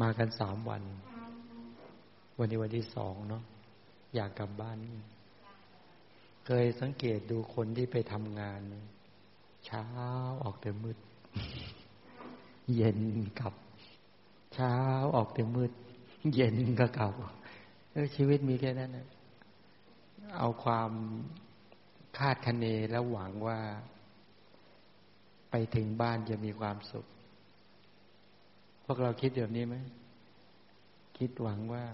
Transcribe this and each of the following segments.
มากันสามวัน วันนี้วันที่สองเนาะอยากกลับบ้าน เคยสังเกตดูคนที่ไปทำงาน เช้าออกแต่มืด เย็นกลับ เช้าออกแต่มืด เย็นก็กลับเออชีวิตมีแค่นั้นนะเอาความคาดคะเนแล้วหวังว่า ไปถึงบ้านจะมีความสุข พวกเราคิดแบบนี้ไหมคิดหวังว่า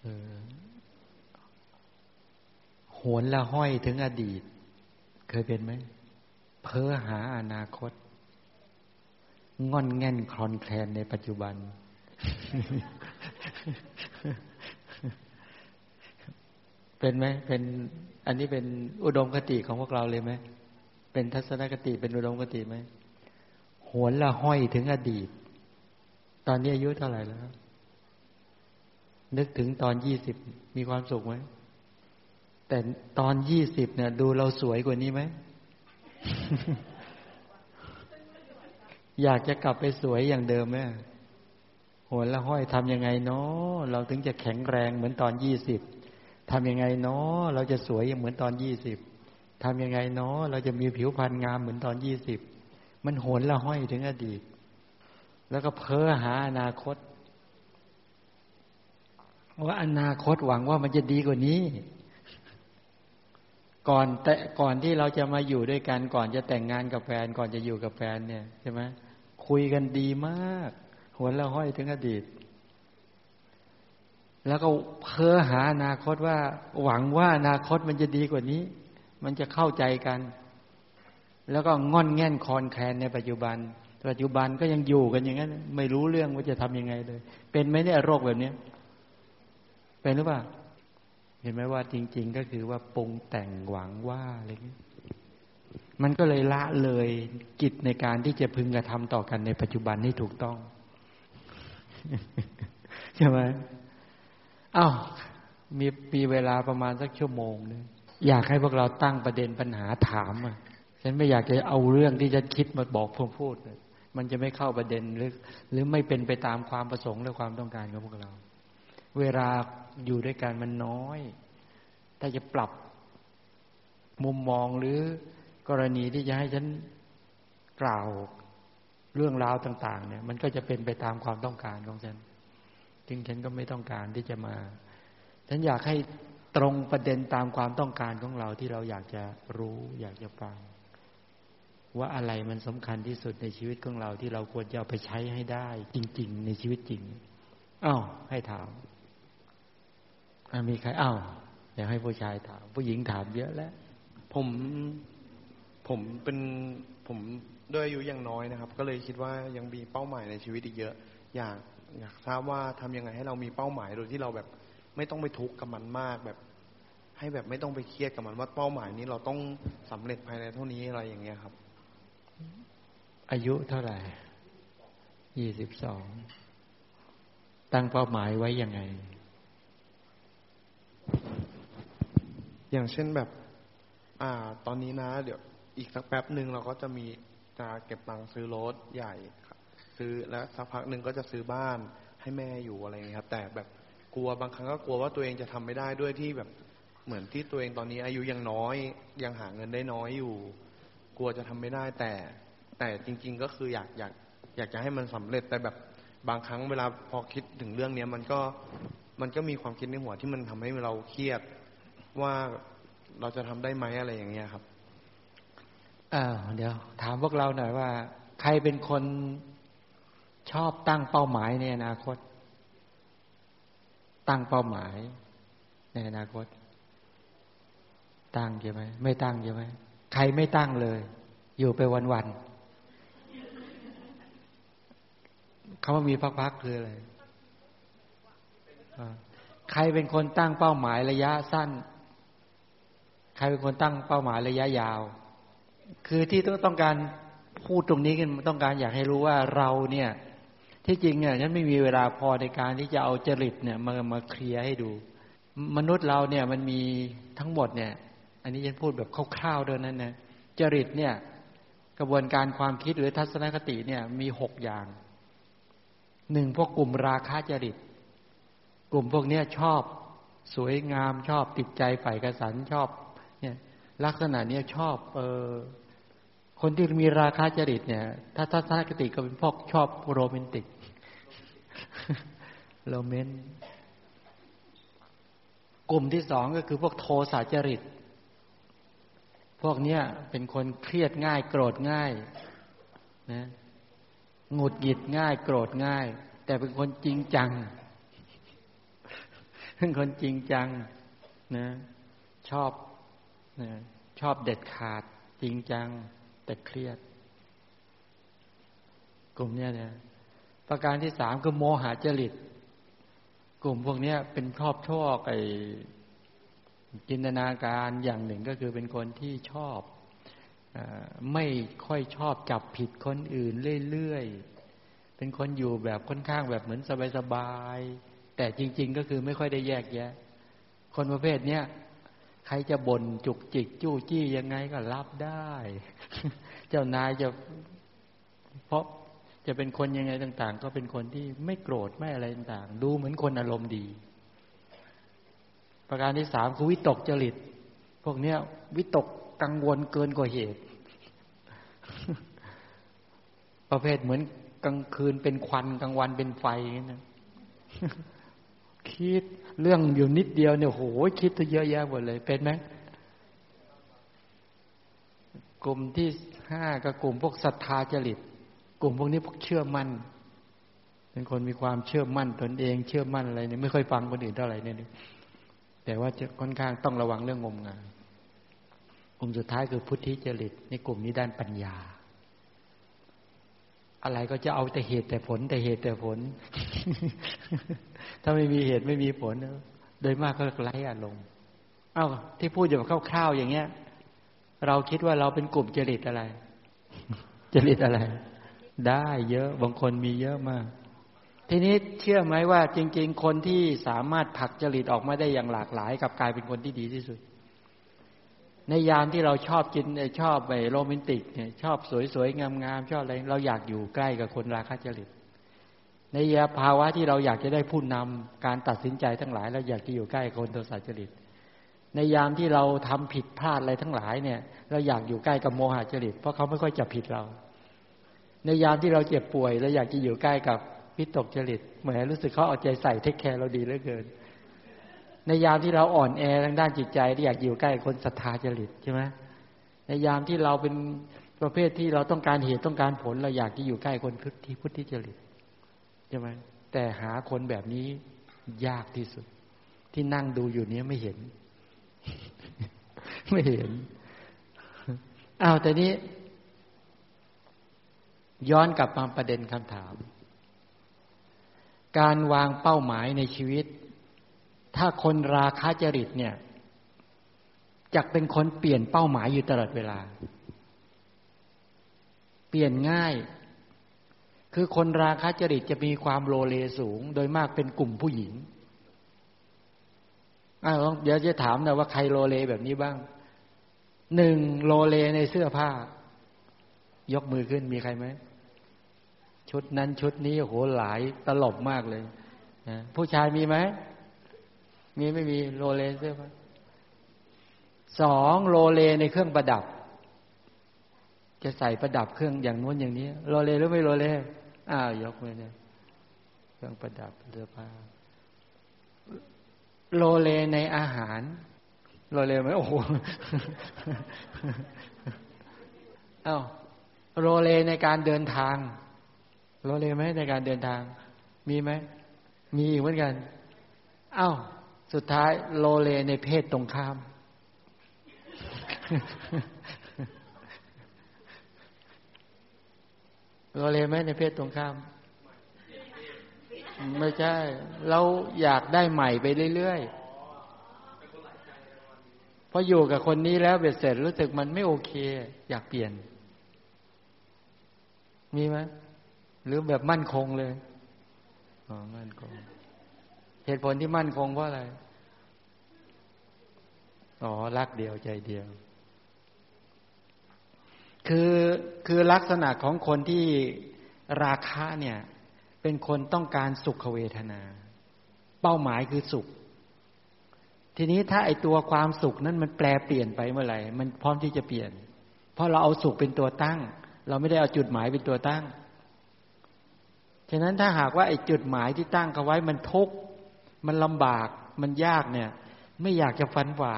เออหวนละห้อยถึงอดีต เคยเป็นไหม เพ้อหาอนาคต งอนแง่นคลอนแคลนในปัจจุบัน เป็นไหมเป็น อันนี้เป็นอุดมคติของพวกเราเลยไหมเป็นทัศนคติเป็นอุดมคติไหม หวนละห้อยถึงอดีต ตอนนี้อายุเท่าไหร่แล้ว นึกถึงตอนยี่สิบมีความสุขไหม แต่ตอนยี่สิบเนี่ย ดูเราสวยกว่านี้ไหม อยากจะกลับไปสวยอย่างเดิมไหมหวนละห้อยทำยังไงเนาะเราถึงจะแข็งแรงเหมือนตอนยี่สิบทำยังไงเนาะเราจะสวยเหมือนตอนยี่สิบทำยังไงเนาะเราจะมีผิวพรรณงามเหมือนตอนยี่สิบ มันโหนละห้อยถึงอดีต แล้วก็เพ้อหาอนาคต ว่าอนาคตหวังว่ามันจะดีกว่านี้ ก่อนแต่ก่อนที่เราจะมาอยู่ด้วยกันก่อนจะแต่งงานกับแฟน ก่อนจะอยู่กับแฟนเนี่ยใช่ไหมคุยกันดีมากหัวละห้อยถึงอดีต แล้วก็เพ้อหาอนาคตว่า หวังว่าอนาคตมันจะดีกว่านี้ มันจะเข้าใจกัน แล้วก็งอนแง่นคอนแคลนในปัจจุบัน ปัจจุบันก็ยังอยู่กันอย่างนั้น ไม่รู้เรื่องว่าจะทํำยังไงเลย เป็นไหมเนี่ยโรคแบบนี้เป็นหรือเปล่า เห็นไหมว่าจริง ๆ ก็คือว่าปรุงแต่งหวังว่าอะไรนี้มันก็เลยละเลยกิจในการที่จะพึงกระทำต่อกันในปัจจุบันนี่ถูกต้องใช่ไหมอ้าวมีปีเวลาประมาณสักชั่วโมงนึงอยากให้พวกเราตั้งประเด็นปัญหาถามอะ ฉันไม่อยากจะเอาเรื่องที่ฉันคิดมาบอกพูดพูด มันจะไม่เข้าประเด็นหรือหรือไม่เป็นไปตามความประสงค์และความต้องการของพวกเรา เวลาอยู่ด้วยกันมันน้อย ถ้าจะปรับมุมมองหรือกรณีที่จะให้ฉันกล่าวเรื่องราวต่าง ๆ เนี่ย มันก็จะเป็นไปตามความต้องการของฉันจึงฉันก็ไม่ต้องการที่จะมา ฉันอยากให้ตรงประเด็นตามความต้องการของเราที่เราอยากจะรู้ อยากจะฟัง ว่าอะไรมันสำคัญที่สุดในชีวิตของเราที่เราควรจะเอาไปใช้ให้ได้ จริง ๆ ในชีวิตจริงอ้าวให้ถามมีใครอ้าวอยากให้ผู้ชายถาม ผู้หญิงถามเยอะแล้ว ผมผมเป็นผมด้วยอายุยังน้อยนะครับ ก็เลยคิดว่ายังมีเป้าหมายในชีวิตอีกเยอะ อยากอยากทราบว่าทำยังไงให้เรามีเป้าหมายโดยที่เราแบบ ไม่ต้องไปทุกข์กับมันมากแบบ ให้แบบไม่ต้องไปเครียดกับมันว่าเป้าหมายนี้เราต้องสำเร็จภายในเท่านี้อะไรอย่างเงี้ยครับ อายุเท่าไหร่ยี่สิบสอง ตั้งเป้าหมายไว้ยังไง อย่างเช่นแบบ อ่า ตอนนี้นะ เดี๋ยวอีกสักแป๊บหนึ่งเราก็จะมีจะเก็บตังค์ซื้อรถใหญ่ซื้อแล้วสักพักหนึ่งก็จะซื้อบ้านให้แม่อยู่อะไรอย่างนี้ครับ แต่แบบกลัวบางครั้งก็กลัวว่าตัวเองจะทำไม่ได้ด้วยที่แบบเหมือนที่ตัวเองตอนนี้อายุยังน้อยยังหาเงินได้น้อยอยู่ กลัวจะทำไม่ได้ แต่แต่จริง ๆ ก็คืออยากอยากอยากจะให้มันสำเร็จแต่แบบบางครั้งเวลาพอคิดถึงเรื่องเนี้ยมันก็มันก็มีความคิดในหัวที่มันทำให้เราเครียดว่าเราจะทำได้ไหมอะไรอย่างเงี้ยครับอ้าวเดี๋ยว ถามพวกเราหน่อยว่า ใครเป็นคนชอบตั้งเป้าหมายในอนาคต ตั้งเป้าหมาย ในอนาคต ตั้งใช่ไหมไม่ตั้งใช่ไหมใครไม่ตั้งเลย อยู่ไปวันๆคำว่ามีพักๆคืออะไรใครเป็นคนตั้งเป้าหมายระยะสั้น ใครเป็นคนตั้งเป้าหมายระยะยาว คือที่ต้องการพูดตรงนี้กันต้องการอยากให้รู้ว่าเราเนี่ย ที่จริงเนี่ยฉันไม่มีเวลาพอในการที่จะเอาจริตเนี่ยมามาเคลียร์ให้ดู มนุษย์เราเนี่ยมันมีทั้งหมดเนี่ย อันนี้ฉันพูดแบบคร่าวๆด้วยนั้นนะจริตเนี่ย กระบวนการความคิดหรือทัศนคติเนี่ย มีหกอย่างหนึ่งพวกกลุ่มราคาจริต กลุ่มพวกเนี้ยชอบสวยงามชอบติดใจใฝ่กระสันชอบ เนี่ย ลักษณะเนี้ยชอบเออคนที่มีราคาจริตเนี่ย ถ้าทัศนคติก็เป็นพวกชอบโรแมนติกโรแมนกลุ่มที่สองก็คือพวกโทสาจริต พวกเนี้ยเป็นคนเครียดง่าย โกรธง่ายนะหงุดหงิดง่าย โกรธง่าย แต่เป็นคนจริงจัง เป็นคนจริงจังนะชอบนะชอบเด็ดขาดจริงจัง แต่เครียด กลุ่มเนี้ยนี่ยประการที่สามคือโมหะจริต กลุ่มพวกเนี้ยเป็นชอบชอบไอ จินตนาการอย่างหนึ่งก็คือเป็นคนที่ชอบอไม่ค่อยชอบจับผิดคนอื่นเรื่อยๆ เป็นคนอยู่แบบค่อนข้างแบบเหมือนสบายๆ แต่จริง ๆ ก็คือไม่ค่อยได้แยกแยะ คนประเภทเนี้ยใครจะบ่นจุกจิกจู้จี้ยังไงก็รับได้ เจ้านายจะเพราะจะเป็นคนยังไงต่าง ๆ ก็เป็นคนที่ไม่โกรธไม่อะไรต่าง ๆ ดูเหมือนคนอารมณ์ดี ประการที่สามคือวิตกจริต พวกเนี้ย วิตกกังวลเกินกว่าเหตุ ประเภทเหมือนกลางคืนเป็นควันกลางวันเป็นไฟนะคิดเรื่องอยู่นิดเดียวเนี่ยโหคิดเยอะแยะหมดเลยเป็นไหมกลุ่มที่ห้ากับกลุ่มพวกศรัทธาจริต กลุ่มพวกนี้พวกเชื่อมั่น เป็นคนมีความเชื่อมั่นตนเอง เชื่อมั่นอะไรเนี่ยไม่ค่อยฟังคนอื่นเท่าไหร่เนี่ย แต่ว่าจะค่อนข้างต้องระวังเรื่องงมงายกลุ่มสุดท้ายคือพุทธิจริตในกลุ่มนี้ด้านปัญญา อะไรก็จะเอาแต่เหตุแต่ผล แต่เหตุแต่ผล ถ้าไม่มีเหตุไม่มีผลโดยมากก็ไร้อารมณ์เอ้าที่พูดอยู่คร่าวๆอย่างเงี้ย เราคิดว่าเราเป็นกลุ่มจริตอะไร จริตอะไร ได้เยอะบางคนมีเยอะมาก ทีนี้เชื่อไหมว่าจริง ๆ คนที่สามารถผักจริตออกมาได้อย่างหลากหลาย กับกลายเป็นคนที่ดีที่สุด ในยามที่เราชอบกินชอบไปโรแมนติกเนี่ยชอบสวยๆงามๆชอบอะไรเราอยากอยู่ใกล้กับคนราคะจริต ในยาภาวะที่เราอยากจะได้ผู้นำการตัดสินใจทั้งหลายเราอยากจะอยู่ใกล้คนโทสะจริต ในยามที่เราทำผิดพลาดอะไรทั้งหลายเนี่ย เราอยากอยู่ใกล้กับโมหะจริต เพราะเขาไม่ค่อยจับผิดเรา ในยามที่เราเจ็บป่วยเราอยากจะอยู่ใกล้กับ พิตกจริตเหมือนรู้สึกเขาเอาใจใส่เทคแคร์เราดีเหลือเกิน ในยามที่เราอ่อนแอทางด้านจิตใจที่อยากอยู่ใกล้คนศรัทธาจริตใช่ไหมในยามที่เราเป็นประเภทที่เราต้องการเหตุต้องการผล เราอยากจะอยู่ใกล้คนพุทธิพุทธิจริตใช่ไหมแต่หาคนแบบนี้ยากที่สุด ที่นั่งดูอยู่นี้ไม่เห็น ไม่เห็นอ้าวแต่นี้ ย้อนกลับมาประเด็นคำถาม การวางเป้าหมายในชีวิต ถ้าคนราคาจริตเนี่ยจะเป็นคนเปลี่ยนเป้าหมายอยู่ตลอดเวลา เปลี่ยนง่าย คือคนราคาจริตจะมีความโลเลสูง โดยมากเป็นกลุ่มผู้หญิงอ้าวเดี๋ยวจะถามนะว่าใครโลเลแบบนี้บ้าง หนึ่งโลเลในเสื้อผ้า ยกมือขึ้นมีใครไหม ชุดนั้นชุดนี้โหหลายตลบมากเลยนะผู้ชายมีไหมมีไม่มีโรเลเสื้อผ้าสองโรเลในเครื่องประดับ จะใส่ประดับเครื่องอย่างนู้นอย่างนี้โรเลหรือไม่โรเลอ้าวยกมือเนี่ยเครื่องประดับเสื้อผ้าโรเลในอาหารโรเลไหมโอ้โหอ้าวโรเลในการเดินทาง โลเลไหมในการเดินทาง มีไหม มีเหมือนกัน เอา้า สุดท้ายโลเลในเพศตรงข้าม โลเลไหมในเพศตรงข้าม ไม่ใช่ เราอยากได้ใหม่ไปเรื่อยๆพออยู่กับคนนี้แล้วเบ็ดเสร็จรู้สึกมันไม่โอเค อยากเปลี่ยน มีไหม หรือแบบมั่นคงเลยอ๋อมั่นคง เหตุผลที่มั่นคงเพราะอะไร อ๋อ รักเดียวใจเดียว คือคือลักษณะของคนที่ราคาเนี่ย เป็นคนต้องการสุขเวทนา เป้าหมายคือสุข ทีนี้ถ้าไอตัวความสุขนั้นมันแปลเปลี่ยนไปเมื่อไหร่มันพร้อมที่จะเปลี่ยน เพราะเราเอาสุขเป็นตัวตั้ง เราไม่ได้เอาจุดหมายเป็นตัวตั้ง ฉะนั้นถ้าหากว่าไอ้จุดหมายที่ตั้งเขาไว้มันทุกข์มันลำบากมันยากเนี่ย ไม่อยากจะฟันฝ่า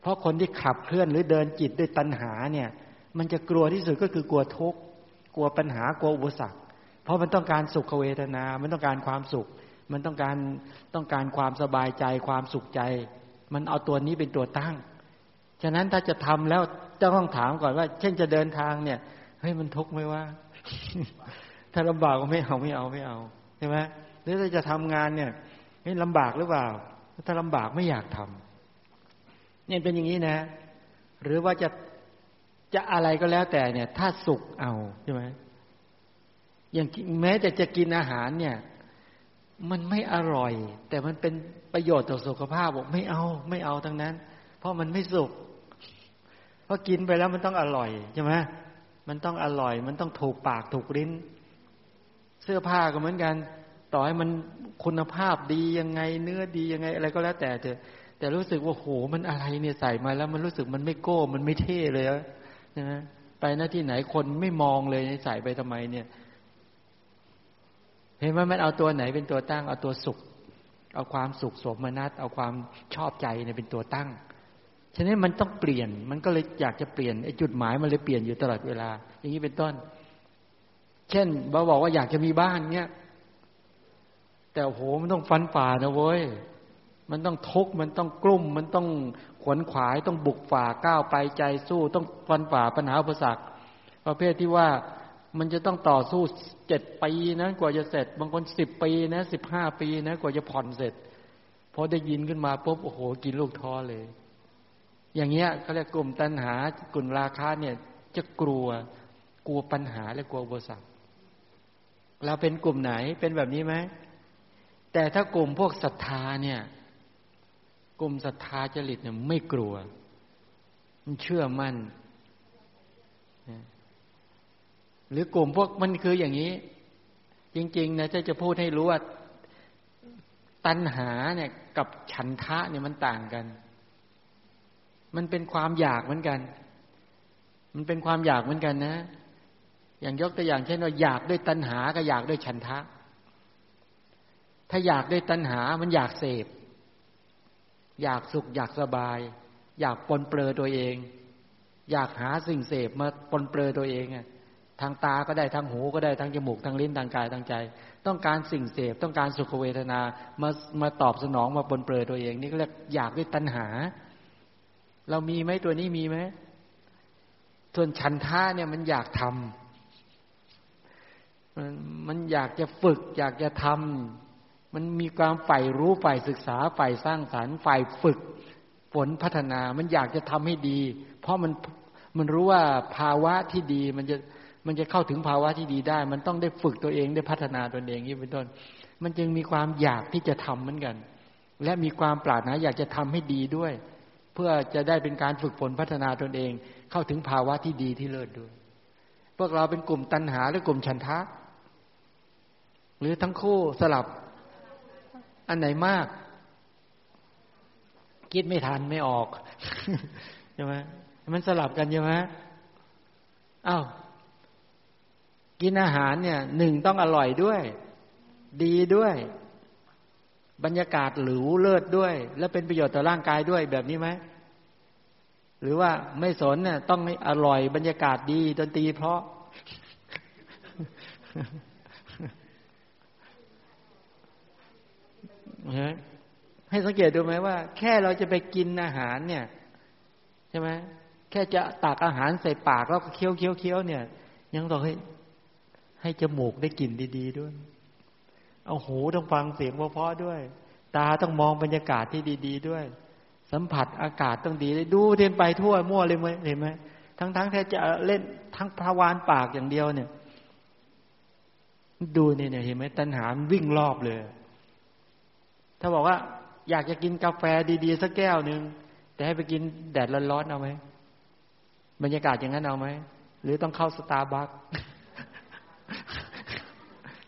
เพราะคนที่ขับเคลื่อนหรือเดินจิตด้วยตัณหาเนี่ย มันจะกลัวที่สุดก็คือกลัวทุกข์กลัวปัญหากลัวอุปสรรค เพราะมันต้องการสุขเวทนา มันต้องการความสุข มันต้องการต้องการความสบายใจความสุขใจ มันเอาตัวนี้เป็นตัวตั้ง ฉะนั้นถ้าจะทำแล้วต้องถามก่อนว่า เช่นจะเดินทางเนี่ยเฮ้ยมันทุกข์ไหมว่า ถ้าลำบากก็ไม่เอาไม่เอาไม่เอาใช่ไหมหรือถ้าจะทำงานเนี่ยนี่ลำบากหรือเปล่า ถ้าลำบากไม่อยากทำเนี่ยเป็นอย่างนี้นะ หรือว่าจะจะอะไรก็แล้วแต่เนี่ย ถ้าสุกเอาใช่ไหมอย่างแม้แต่จะกินอาหารเนี่ย มันไม่อร่อย แต่มันเป็นประโยชน์ต่อสุขภาพบอกไม่เอาไม่เอาทั้งนั้น เพราะมันไม่สุกเพราะกินไปแล้วมันต้องอร่อยใช่ไหมมันต้องอร่อย มันต้องถูกปากถูกลิ้น สื้อผ้าก็เหมือนกัน ต่อให้มันคุณภาพดียังไง เนื้อดียังไง อะไรก็แล้วแต่เถอะแต่รู้สึกว่าโหมันอะไรเนี่ยใส่มาแล้ว มันรู้สึกมันไม่โก้มันไม่เท่เลยนะไปหน้าที่ไหนคนไม่มองเลยใส่ไปทำไมเนี่ย เห็นไหมมันเอาตัวไหนเป็นตัวตั้ง เอาตัวสุข เอาความสุขสมนัตเอาความชอบใจเนี่ยเป็นตัวตั้งฉะนั้นมันต้องเปลี่ยน มันก็เลยอยากจะเปลี่ยนไอ้จุดหมายมันเลยเปลี่ยนอยู่ตลอดเวลา อย่างนี้เป็นต้น เช่นบาบอกว่าอยากจะมีบ้านเนี้ย แต่โหมันต้องฟันฝ่านะเว้ย มันต้องทุกข์มันต้องกลุ่มมันต้องขวนขวายต้องบุกฝ่าก้าวไปใจสู้ต้องฟันฝ่าปัญหาอุปสรรคประเภทที่ว่ามันจะต้องต่อสู้เจ็ดปีนะกว่าจะเสร็จ บางคนสิบปีนะสิบห้าปีนะกว่าจะผ่อนเสร็จพอได้ยินขึ้นมาปุ๊บโอ้โห กินลูกท้อเลย อย่างเงี้ยเขาเรียกกลุ่มตัณหากลุ่มราคาเนี่ย จะกลัวกลัวปัญหาและกลัวอุปสรรค เราเป็นกลุ่มไหนเป็นแบบนี้ไหมแต่ถ้ากลุ่มพวกศรัทธาเนี่ย กลุ่มศรัทธาจริตเนี่ยไม่กลัว มันเชื่อมั่นหรือกลุ่มพวกมันคืออย่างนี้ จริง ๆ นะจะจะพูดให้รู้ว่า ตัณหาเนี่ยกับฉันทะเนี่ยมันต่างกัน มันเป็นความอยากเหมือนกัน มันเป็นความอยากเหมือนกันนะ อย่างยกตัวอย่างเช่นว่าอยากด้วยตัณหากับอยากด้วยฉันทะ ถ้าอยากด้วยตัณหามันอยากเสพ อยากสุขอยากสบาย อยากปนเปลือตัวเอง อยากหาสิ่งเสพมาปนเปลือตัวเองอะทางตาก็ได้ทางหูก็ได้ทางจมูกทางลิ้นทางกายทางใจ ต้องการสิ่งเสพต้องการสุขเวทนามามาตอบสนองมาปนเปลือตัวเอง นี่ก็เรียกอยากด้วยตัณหา เรามีไหมตัวนี้มีไหมส่วนฉันท่าเนี่ยมันอยากทำ มันอยากจะฝึก อยากจะทำมันมีความใฝ่รู้ใฝ่ศึกษาใฝ่สร้างสารรค์ใฝ่ฝึกฝนพัฒนา มันอยากจะทำให้ดี เพราะมันมันรู้ว่าภาวะที่ดี มันจะมันจะเข้าถึงภาวะที่ดีได้ มันต้องได้ฝึกตัวเองได้พัฒนาตัวเองนี่เป็นต้น มันจึงมีความอยากที่จะทำเหมือนกัน และมีความปรารถนาอยากจะทำให้ดีด้วย เพื่อจะได้เป็นการฝึกฝนพัฒนาตนเอง เข้าถึงภาวะที่ดีที่เลิศด้วย พวกเราเป็นกลุ่มตัณหาหรือกลุ่มฉันทะ หรือทั้งคู่สลับ อันไหนมาก คิดไม่ทันไม่ออกใช่ไหมมันสลับกันใช่ไหมอ้าวกินอาหารเนี่ยหนึ่งต้องอร่อยด้วย ดีด้วย บรรยากาศหรูเลิศด้วย และเป็นประโยชน์ต่อร่างกายด้วยแบบนี้ไหมหรือว่าไม่สนเนี่ยต้องอร่อยบรรยากาศดีดนตรีเพราะ ให้สังเกตดูไหมว่า แค่เราจะไปกินอาหารเนี่ยใช่ไหมแค่จะตักอาหารใส่ปากแล้วก็เคี้ยวเคี้ยวเคี้ยวเนี่ย ยังต้องให้ให้จมูกได้กลิ่นดีๆด้วย เอาหูต้องฟังเสียงเพราะๆด้วย ตาต้องมองบรรยากาศที่ดี ๆ ด้วย สัมผัสอากาศต้องดีเลยดูเทียนไปทั่วมั่วเลยไหมเห็นไหมทั้งๆแค่จะเล่นทั้งพาวานปากอย่างเดียวเนี่ย ดูเนี่ยเห็นไหมตัณหาวิ่งรอบเลย ถ้าบอกว่า อยากจะกินกาแฟดีๆสักแก้วหนึ่งแต่ให้ไปกินแดดร้อนๆเอาไหมบรรยากาศอย่างนั้นเอาไหมหรือต้องเข้าสตาร์บัค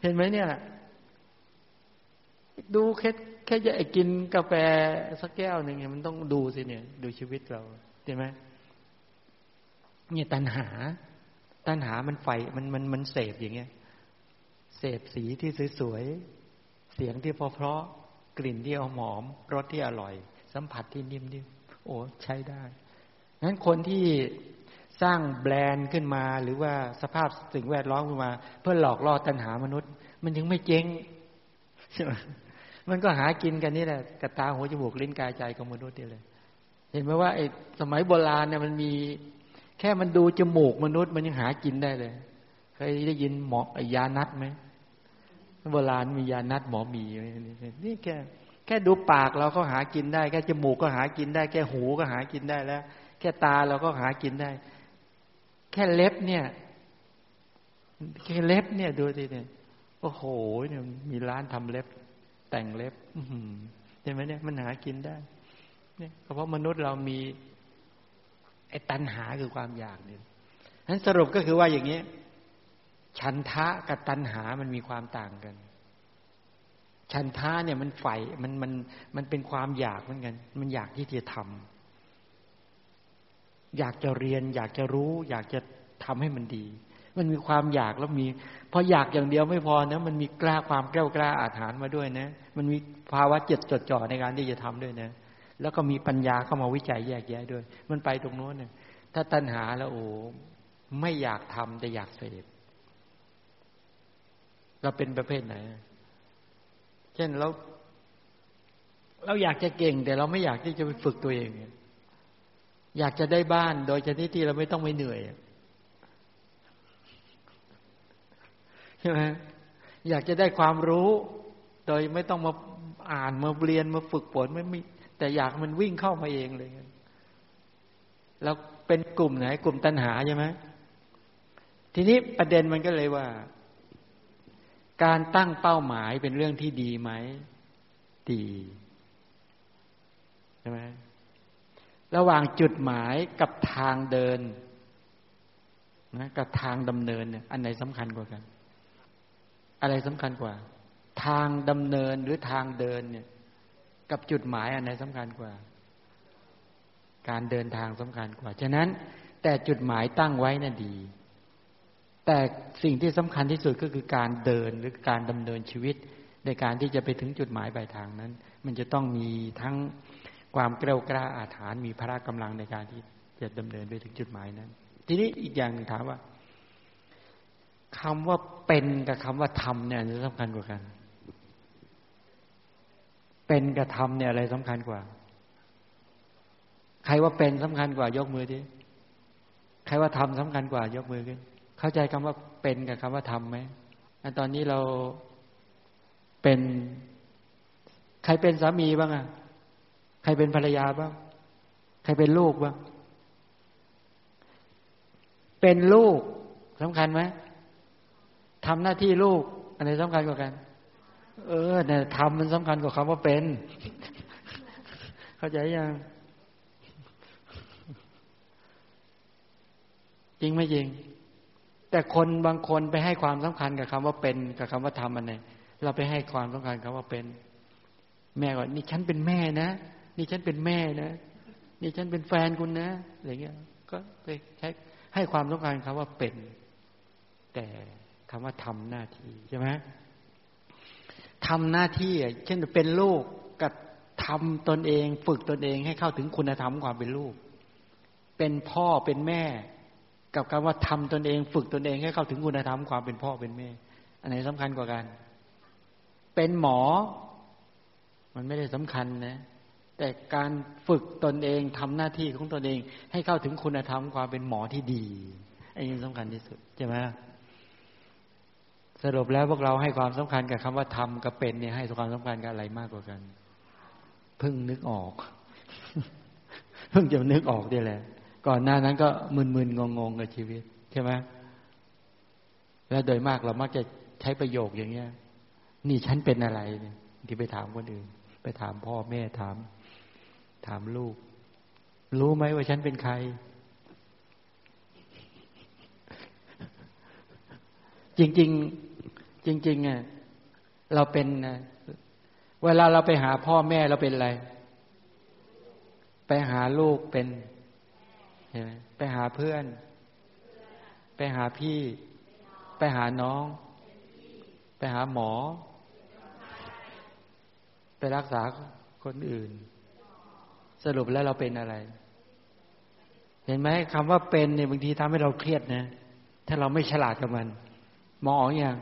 เห็นไหมเนี่ย ดูแค่แค่จะกินกาแฟสักแก้วหนึ่งมันต้องดูสิเนี่ย ดูชีวิตเราเห็นไหมเนี่ยตัณหา ตัณหามันไฟมันมันมันเสพอย่างเงี้ยเสพสีที่สวยๆเสียงที่เพราะๆ กลิ่นที่หอมรสที่อร่อย สัมผัสที่นิ่มๆโอ้ใช้ได้นั้นคนที่สร้างแบรนด์ขึ้นมา หรือว่าสภาพสิ่งแวดล้อมขึ้นมา เพื่อหลอกล่อตัณหามนุษย์ มันยังไม่เจ๊งใช่ไหมมันก็หากินกันนี่แหละกระตาหัวจมูกลิ้นกายใจของมนุษย์นี่เลย เห็นไหมว่าไอ้สมัยโบราณเนี่ยมันมี แค่มันดูจมูกมนุษย์ มันยังหากินได้เลย เคยได้ยินหมอกยานัดไหม โบราณมียานัดหมอมีนี่แค่แค่ดูปากเราก็หากินได้ แค่จมูกก็หากินได้ แค่หูก็หากินได้แล้ว แค่ตาเราก็หากินได้ แค่เล็บเนี่ยแค่เล็บเนี่ยดูสิเนี่ยโอ้โหเนี่ยมีร้านทำเล็บ แต่งเล็บใช่ไหมเนี่ยมันหากินได้ เนี่ยเพราะมนุษย์เรามีไอ้ตัณหาคือความอยากเนี่ยนั้นสรุปก็คือว่าอย่างนี้ ฉันทะกับตัณหามันมีความต่างกัน ฉันทะเนี่ยมันใฝ่มันมันมันเป็นความอยากเหมือนกัน มันอยากที่จะทำอยากจะเรียน อยากจะรู้ อยากจะทำให้มันดี มันมีความอยากแล้วมีพออยากอย่างเดียวไม่พอนะ มันมีกล้าความกล้ากล้าอาถรรพ์มาด้วยนะ มันมีภาวะเจ็ดจดจ่อในการที่จะทำด้วยนะ แล้วก็มีปัญญาเข้ามาวิจัยแยกแยะด้วย มันไปตรงโน้นเนี่ยถ้าตัณหาแล้วโอ้ไม่อยากทำแต่อยากเสพ เราเป็นประเภทไหน เช่นเรา เราอยากจะเก่ง แต่เราไม่อยากที่จะไปฝึกตัวเอง อยากจะได้บ้านโดยชนิดที่เราไม่ต้องไม่เหนื่อยใช่ไหมอยากจะได้ความรู้ โดยไม่ต้องมาอ่านมาเรียนมาฝึกฝนไม่มีแต่อยากมันวิ่งเข้ามาเองเลยแล้วเป็นกลุ่มไหน กลุ่มตัณหาใช่ไหมทีนี้ประเด็นมันก็เลยว่า การตั้งเป้าหมายเป็นเรื่องที่ดีไหมดีใช่ไหมระหว่างจุดหมายกับทางเดินนะกับทางดำเนินเนี่ยอันไหนสำคัญกว่ากัน อะไรสำคัญกว่า ทางดำเนินหรือทางเดินเนี่ย กับจุดหมายอันไหนสำคัญกว่า การเดินทางสำคัญกว่า ฉะนั้น แต่จุดหมายตั้งไว้น่ะดี แต่สิ่งที่สำคัญที่สุดก็คือการเดินหรือการดำเนินชีวิต ในการที่จะไปถึงจุดหมายปลายทางนั้น มันจะต้องมีทั้งความเกล้ากล้าอาถรรพ์มีพละกำลังในการที่จะดำเนินไปถึงจุดหมายนั้น ทีนี้อีกอย่างหนึ่งถามว่าคำว่าเป็นกับคำว่าทำเนี่ยอะไรสำคัญกว่ากัน เป็นกับทำเนี่ยอะไรสำคัญกว่า ใครว่าเป็นสำคัญกว่ายกมือดิใครว่าทำสำคัญกว่ายกมือขึ้น เข้าใจคำว่าเป็นกับคำว่าทำไหมตอนนี้เราเป็น ใครเป็นสามีบ้างอะใครเป็นภรรยาบ้าง ใครเป็นลูกบ้าง เป็นลูกสำคัญไหมทำหน้าที่ลูกอะไรสำคัญกว่ากัน เออเนี่ยทำมันสำคัญกว่าคำว่าเป็น เข้าใจยังจริงไม่จริง แต่คนบางคนไปให้ความสำคัญกับคำว่าเป็นกับคำว่าทำอันไหนเราไปให้ความสำคัญคำว่าเป็น แม่ก่อนนี่ฉันเป็นแม่นะนี่ฉันเป็นแม่นะนี่ฉันเป็นแฟนคุณนะอะไรเงี้ย ก็ไปใช้ให้ความสำคัญคำว่าเป็น แต่คำว่าทำหน้าที่ใช่ไหมทำหน้าที่เช่นเป็นลูกกับทำตนเอง ฝึกตนเองให้เข้าถึงคุณธรรมความเป็นลูก เป็นพ่อเป็นแม่ กับคำว่าทำตนเองฝึกตนเองให้เข้าถึงคุณธรรมความเป็นพ่อเป็นแม่ อันไหนสำคัญกว่ากัน เป็นหมอ มันไม่ได้สำคัญนะ แต่การฝึกตนเองทำหน้าที่ของตนเอง ให้เข้าถึงคุณธรรมความเป็นหมอที่ดีอันนี้สำคัญที่สุดใช่ไหมสรุปแล้วพวกเราให้ความสำคัญกับคำว่าทำกับเป็นเนี่ยให้ความสำคัญกับอะไรมากกว่ากัน เพิ่งนึกออก เพิ่งจะนึกออกนี่แหละ ก่อนหน้านั้นก็มึนๆงงๆกับชีวิตใช่ไหมแล้วโดยมากเรามักจะใช้ประโยคอย่างเงี้ย นี่ฉันเป็นอะไรที่ไปถามคนอื่น ไปถามพ่อแม่ถาม ถามลูก รู้ไหมว่าฉันเป็นใคร จริงจริงๆอะเราเป็นเวลาเราไปหาพ่อแม่เราเป็นอะไร ไปหาลูกเป็น เห็นไหมไปหาเพื่อน ไปหาพี่ ไปหาน้อง ไปหาหมอ ไปรักษาคนอื่น สรุปแล้วเราเป็นอะไร เห็นไหมคำว่าเป็นเนี่ยบางทีทำให้เราเครียดนะ ถ้าเราไม่ฉลาดกับมัน มองอย่าง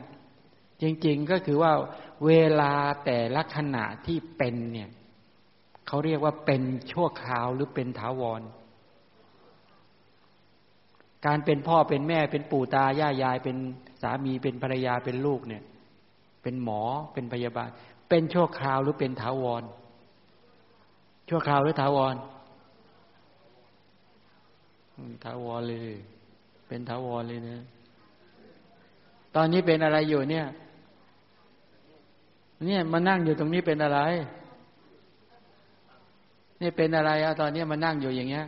จริง ๆ ก็คือว่าเวลาแต่ละขณะที่เป็นเนี่ยเขาเรียกว่าเป็นชั่วคราวหรือเป็นถาวร การเป็นพ่อเป็นแม่เป็นปู่ตาย่ายาย เป็นสามีเป็นภรรยาเป็นลูกเนี่ย เป็นหมอเป็นพยาบาล เป็นชั่วคราวหรือเป็นถาวร ชั่วคราวหรือถาวรถาวรเลย เป็นถาวรเลยเนะ ตอนนี้เป็นอะไรอยู่เนี่ย เนี่ยมานั่งอยู่ตรงนี้เป็นอะไร นี่เป็นอะไรอะตอนนี้มานั่งอยู่อย่างเงี้ย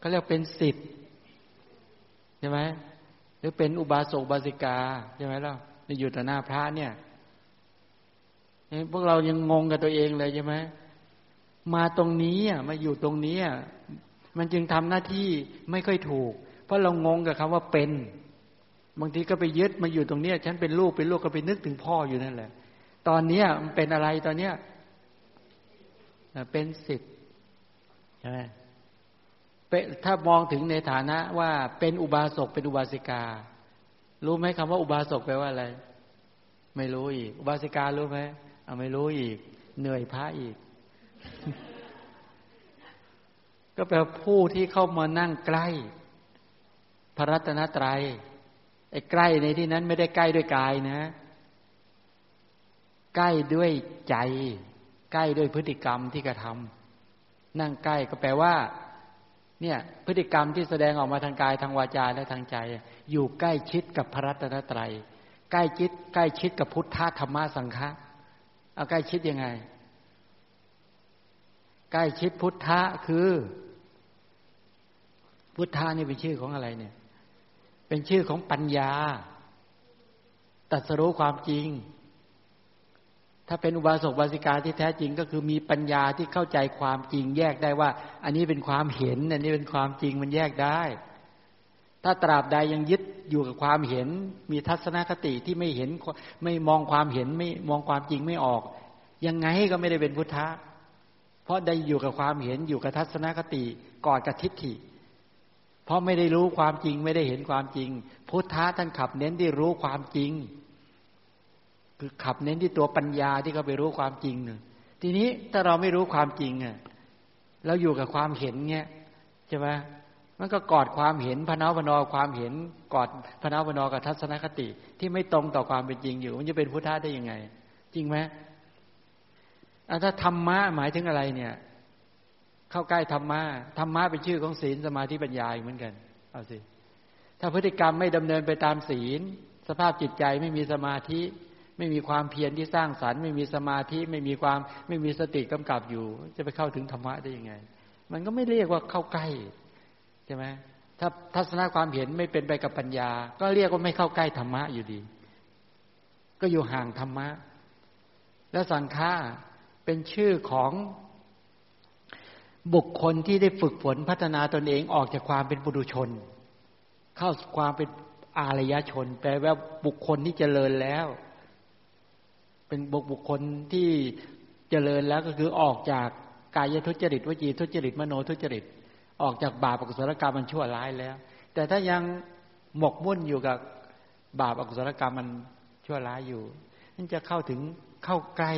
ก็เรียกเป็นสิทธิ์ใช่ไหมหรือเป็นอุบาสกบาสิกาใช่ไหมล่ะในอยู่ต่อหน้าพระเนี่ยพวกเรายังงงกับตัวเองเลยใช่ไหมมาตรงนี้อะมาอยู่ตรงนี้อะมันจึงทำหน้าที่ไม่ค่อยถูก เพราะเรางงกับคำว่าเป็น บางทีก็ไปยึดมาอยู่ตรงเนี้ย ฉันเป็นลูกเป็นลูกก็ไปนึกถึงพ่ออยู่นั่นแหละ ตอนเนี้ยมันเป็นอะไรตอนเนี้ยเป็นสิทธิ์ใช่ไหม ถ้ามองถึงในฐานะว่าเป็นอุบาสกเป็นอุบาสิกา รู้ไหมคำว่าอุบาสกแปลว่าอะไร ไม่รู้อีก อุบาสิการู้ไหมเอาไม่รู้อีก เหนื่อยพระอีก ก็แปลผู้ที่เข้ามานั่งใกล้ พระรัตนตรัยไอ้ใกล้ในที่นั้นไม่ได้ใกล้ด้วยกายนะ ใกล้ด้วยใจ ใกล้ด้วยพฤติกรรมที่กระทำนั่งใกล้ก็แปลว่า เนี่ย พฤติกรรมที่แสดงออกมาทางกายทางวาจาและทางใจ อยู่ใกล้ชิดกับพระรัตนตรัย ใกล้ชิด ใกล้ชิดกับพุทธธรรมสังฆะเอาใกล้ชิดยังไง ใกล้ชิดพุทธะคือ พุทธะนี่เป็นชื่อของอะไรเนี่ย เป็นชื่อของปัญญาตัดสรู้ความจริง ถ้าเป็นอุบาสกบาสิกาที่แท้จริงก็คือมีปัญญาที่เข้าใจความจริงแยกได้ว่า อันนี้เป็นความเห็น อันนี้เป็นความจริงมันแยกได้ ถ้าตราบใดยังยึดอยู่กับความเห็น มีทัศนคติที่ไม่เห็นไม่มองความเห็นไม่มองความจริงไม่ออก ยังไงก็ไม่ได้เป็นพุทธะ เพราะได้อยู่กับความเห็นอยู่กับทัศนคติกอดกับทิฏฐิ เพราะไม่ได้รู้ความจริงไม่ได้เห็นความจริง พุทธะท่านขับเน้นที่รู้ความจริง คือขับเน้นที่ตัวปัญญาที่เขาไปรู้ความจริงเนี่ยทีนี้ถ้าเราไม่รู้ความจริงอะเราอยู่กับความเห็นเงี้ยใช่ไหมมันก็กอดความเห็นพนาวนอความเห็นกอดพนาวนอกับทัศนคติ ที่ไม่ตรงต่อความเป็นจริงอยู่ มันจะเป็นพุทธะได้ยังไง จริงไหมถ้าธรรมะหมายถึงอะไรเนี่ย เข้าใกล้ธรรมะธรรมะเป็นชื่อของศีลสมาธิปัญญาเหมือนกัน เอาสิถ้าพฤติกรรมไม่ดำเนินไปตามศีล สภาพจิตใจไม่มีสมาธิ ไม่มีความเพียรที่สร้างสรรค์ ไม่มีสมาธิไม่มีความไม่มีสติกำกับอยู่ จะไปเข้าถึงธรรมะได้ยังไง มันก็ไม่เรียกว่าเข้าใกล้ใช่ไหมถ้าทัศนความเห็นไม่เป็นไปกับปัญญา ก็เรียกว่าไม่เข้าใกล้ธรรมะอยู่ดี ก็อยู่ห่างธรรมะ แล้วสังฆาเป็นชื่อของบุคคลที่ได้ฝึกฝนพัฒนาตนเองออกจากความเป็นปุถุชน เข้าความเป็นอารยชน แปลว่าบุคคลที่เจริญแล้ว เป็นบุคบุคคลที่เจริญแล้วก็คือออกจากกายทุจริตวจีทุจริตมโนทุจริต ออกจากบาปอกุศลกรรมมันชั่วร้ายแล้ว แต่ถ้ายังหมกมุ่นอยู่กับบาปอกุศลกรรมมันชั่วร้ายอยู่นั่นจะเข้าถึงเข้าใกล้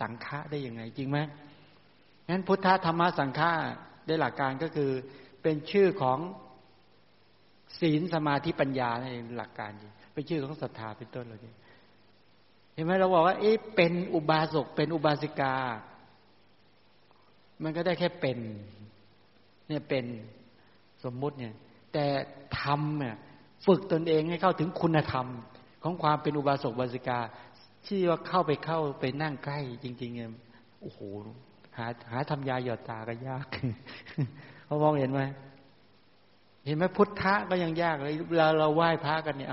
สังฆะได้ยังไงจริงไหมงั้นพุทธธรรมสังฆะได้หลักการก็คือเป็นชื่อของศีลสมาธิปัญญาในหลักการเป็นชื่อของศรัทธาเป็นต้นเลย เห็นไหมเราบอกว่าเอ๊ะเป็นอุบาสกเป็นอุบาสิกา มันก็ได้แค่เป็น เนี่ยเป็นสมมุติเนี่ย แต่ทำเนี่ยฝึกตนเองให้เข้าถึงคุณธรรม ของความเป็นอุบาสกบาสิกา ที่ว่าเข้าไปเข้าไปนั่งใกล้ จริงๆเนี่ยโอ้โหหาหาทำยาหยอดตาก็ยากเขามองเห็นไหมเห็นไหมพุทธะก็ยังยากเลยเวลาเราไหว้พระกันเนี่ย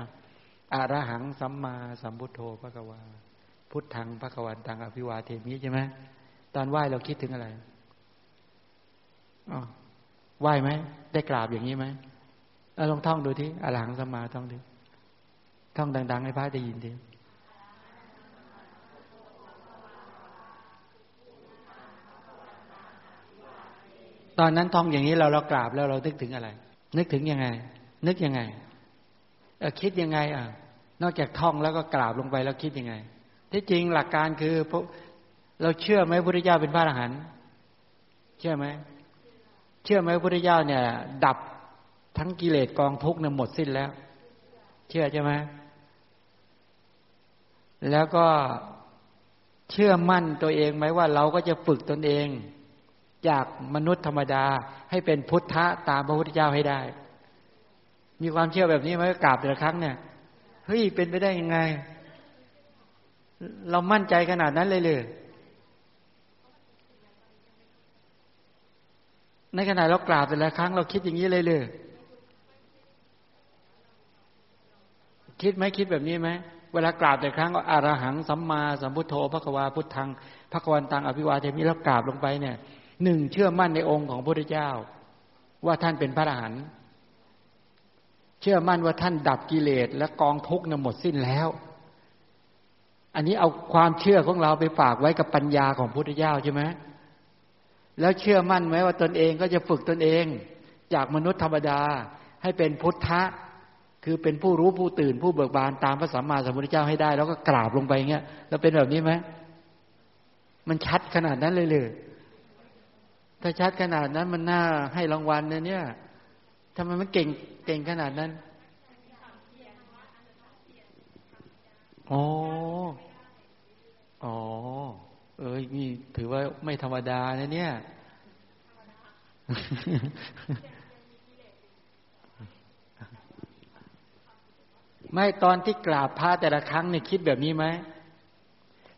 อารหังสัมมาสัมพุทโธพระกวาพุทธังพระกวันตังอภิวาเทมิใช่ไหมตอนไหว้เราคิดถึงอะไรอ๋อไหว้ไหมได้กราบอย่างนี้ไหมลองท่องดูที่อรหังสัมมาท่องดูท่องดัง ๆ ให้พระได้ยินดีตอนนั้นท่องอย่างนี้เราเรากราบแล้วเรานึกถึงอะไร นึกถึงยังไง นึกยังไงเอคิดยังไง อะ นอกจากท่องแล้วก็กราบลงไปแล้วคิดยังไง ที่จริงหลักการคือเราเชื่อไหมพระพุทธเจ้าเป็นพระอรหันต์เชื่อไหมเชื่อไหมพระพุทธเจ้าเนี่ย ดับทั้งกิเลสกองทุกข์เนี่ยหมดสิ้นแล้ว เชื่อใช่ไหมแล้วก็เชื่อมั่นตัวเองไหมว่าเราก็จะฝึกตนเอง จากมนุษย์ธรรมดาให้เป็นพุทธะตามพระพุทธเจ้าให้ได้ มีความเชื่อแบบนี้ไหมกราบแต่ละครั้งเนี่ย เฮ้ยเป็นไปได้ยังไง เรามั่นใจขนาดนั้นเลยเลยในขณะเรากราบแต่ละครั้งเราคิดอย่างนี้เลยเลยคิดไหมคิดแบบนี้ไหมเวลากราบแต่ครั้งก็อารหังสัมมาสัมพุทโธพระกวาพุทธังพระกวันตังอภิวาเทมิแล้วกราบลงไปเนี่ยหนึ่งเชื่อมั่นในองค์ของพระพุทธเจ้า ว่าท่านเป็นพระอรหันต์ เชื่อมั่นว่าท่านดับกิเลสและกองทุกข์นหมดสิ้นแล้ว อันนี้เอาความเชื่อของเราไปฝากไว้กับปัญญาของพุทธเจ้าใช่ไหมแล้วเชื่อมั่นไหมว่าตนเองก็จะฝึกตนเอง จากมนุษย์ธรรมดาให้เป็นพุทธะ คือเป็นผู้รู้ผู้ตื่นผู้เบิกบานตามพระสัมมาสัมพุทธเจ้าให้ได้ แล้วก็กราบลงไปเงี้ยแล้วเป็นแบบนี้ไหมมันชัดขนาดนั้นเลยเลยถ้าชัดขนาดนั้นมันน่าให้รางวัลนะเนี่ย ทำไมมันเก่งเก่งขนาดนั้นอ๋อ อ๋อ เอ้ยนี่ถือว่าไม่ธรรมดานะเนี่ย ไม่ตอนที่กราบพระแต่ละครั้งเนี่ยคิดแบบนี้ไหม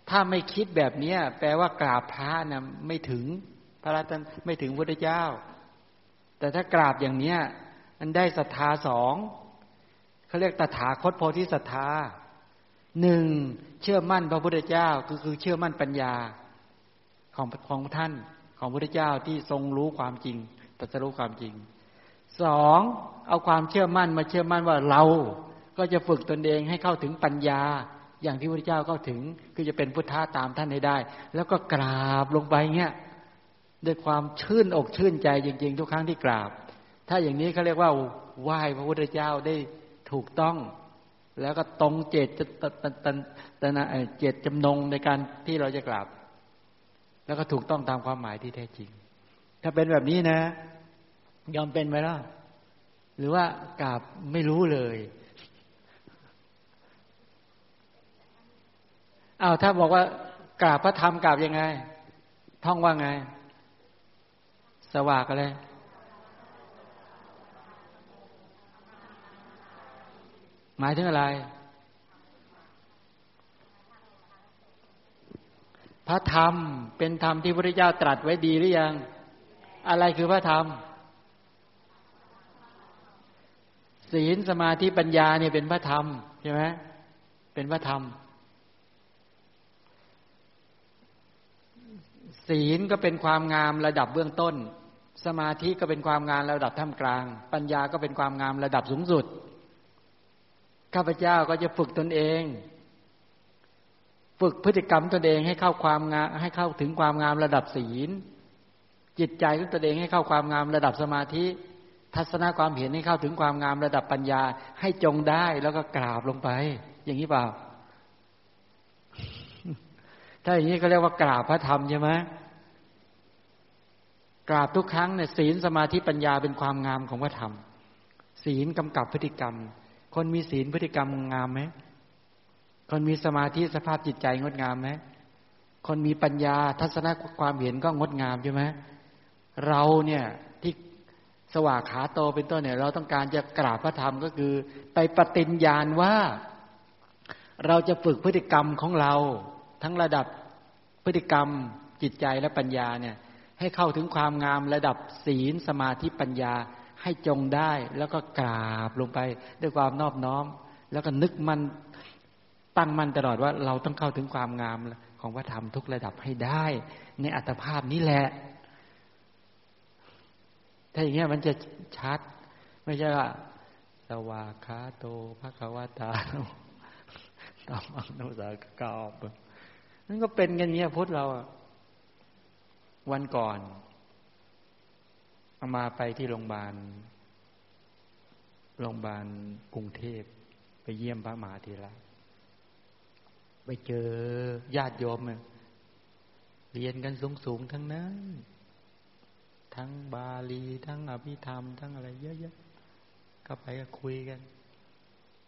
ถ้าไม่คิดแบบนี้แปลว่ากราบพระนะ่ะไม่ถึงพระรัตนไม่ถึงพระเจ้า แต่ถ้ากราบอย่างเนี้ย มันได้ศรัทธาสองเขาเรียกตถาคตโพธิศรัทธาหนึ่งเชื่อมั่นพระพุทธเจ้าก็คือเชื่อมั่นปัญญาของของท่านของพระพุทธเจ้าที่ทรงรู้ความจริงตรัสรู้ความจริงสองเอาความเชื่อมั่นมาเชื่อมั่นว่าเราก็จะฝึกตนเองให้เข้าถึงปัญญา อย่างที่พระพุทธเจ้าเข้าถึงคือจะเป็นพุทธะตามท่านให้ได้ แล้วก็กราบลงไปเงี้ยด้วยความชื่นอกชื่นใจจริง ๆ ทุกครั้งที่กราบ ถ้าอย่างนี้เขาเรียกว่าไหว้พระพุทธเจ้าได้ถูกต้อง แล้วก็ตรงเจตจตตตตนเจตจำนงในการที่เราจะกราบ แล้วก็ถูกต้องตามความหมายที่แท้จริง ถ้าเป็นแบบนี้นะ ยอมเป็นไหมล่ะหรือว่ากราบไม่รู้เลยอ้าวถ้าบอกว่ากราบพระธรรมกราบยังไง ท่องว่าไง สวากอะไร หมายถึงอะไร พระธรรมเป็นธรรมที่พระพุทธเจ้าตรัสไว้ดีหรือยัง อะไรคือพระธรรม ศีลสมาธิปัญญาเนี่ยเป็นพระธรรมใช่ไหมเป็นพระธรรม ศีลก็เป็นความงามระดับเบื้องต้น สมาธิก็เป็นความงามระดับท่ามกลาง ปัญญาก็เป็นความงามระดับสูงสุด ข้าพเจ้าก็จะฝึกตนเอง ฝึกพฤติกรรมตนเองให้เข้าความงามให้เข้าถึงความงามระดับศีล จิตใจของตนเองให้เข้าความงามระดับสมาธิ ทัศนความเห็นให้เข้าถึงความงามระดับปัญญา ให้จงได้แล้วก็กราบลงไป อย่างนี้เปล่า ถ้าอย่างนี้ก็เรียกว่ากราบพระธรรมใช่ไหมกราบทุกครั้งเนี่ยศีลสมาธิปัญญาเป็นความงามของพระธรรม ศีลกำกับพฤติกรรม คนมีศีลพฤติกรรมงามไหมคนมีสมาธิสภาพจิตใจงดงามไหมคนมีปัญญาทัศนคความเห็นก็งดงามใช่ไหมเราเนี่ยที่สว่างขาโตเป็นต้นเนี่ย เราต้องการจะกราบพระธรรมก็คือ ไปปฏิญญาณว่า เราจะฝึกพฤติกรรมของเรา ทั้งระดับพฤติกรรมจิตใจและปัญญาเนี่ย ให้เข้าถึงความงามระดับศีลสมาธิปัญญา ให้จงได้ แล้วก็กราบลงไป ด้วยความนอบน้อม แล้วก็นึกมันตั้งมันตลอดว่าเราต้องเข้าถึงความงามของพระธรรมทุกระดับให้ได้ ในอัตภาพนี้แหละ ถ้าอย่างเงี้ยมันจะชัด ไม่ใช่ว่าสวาคาโตภะควตาตามังโนสากาบนั่นก็เป็นกันเงี้ยพุทธเราวันก่อน เอามาไปที่โรงพยาบาล โรงพยาบาลกรุงเทพไปเยี่ยมพระมหาธีระไปเจอญาติโยมเรียนกันสูงๆทั้งนั้น ทั้งบาลีทั้งอภิธรรม ทั้งอะไรเยอะๆก็ไปก็คุยกัน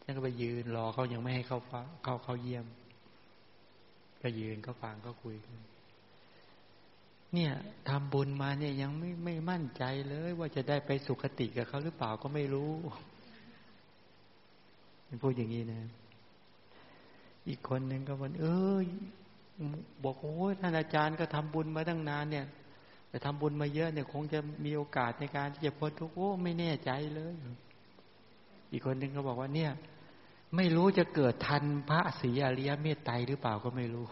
ฉันก็ไปยืนรอเขายังไม่ให้เข้าฟ้าเข้าเข้าเยี่ยม ก็ยืนก็ฟังก็คุยกัน เนี่ยทำบุญมาเนี่ยยังไม่ไม่มั่นใจเลย ว่าจะได้ไปสุคติกับเขาหรือเปล่าก็ไม่รู้พูดอย่างนี้นะ อีกคนหนึ่งก็บอกเออบอกโอ้ยท่านอาจารย์ก็ทำบุญมาตั้งนานเนี่ยแต่ทำบุญมาเยอะเนี่ยคงจะมีโอกาสในการที่จะพ้นทุกข์โอ้ไม่แน่ใจเลย อีกคนหนึ่งก็บอกว่าเนี่ย ไม่รู้จะเกิดทันพระศรีอริยเมตไตรหรือเปล่าก็ไม่รู้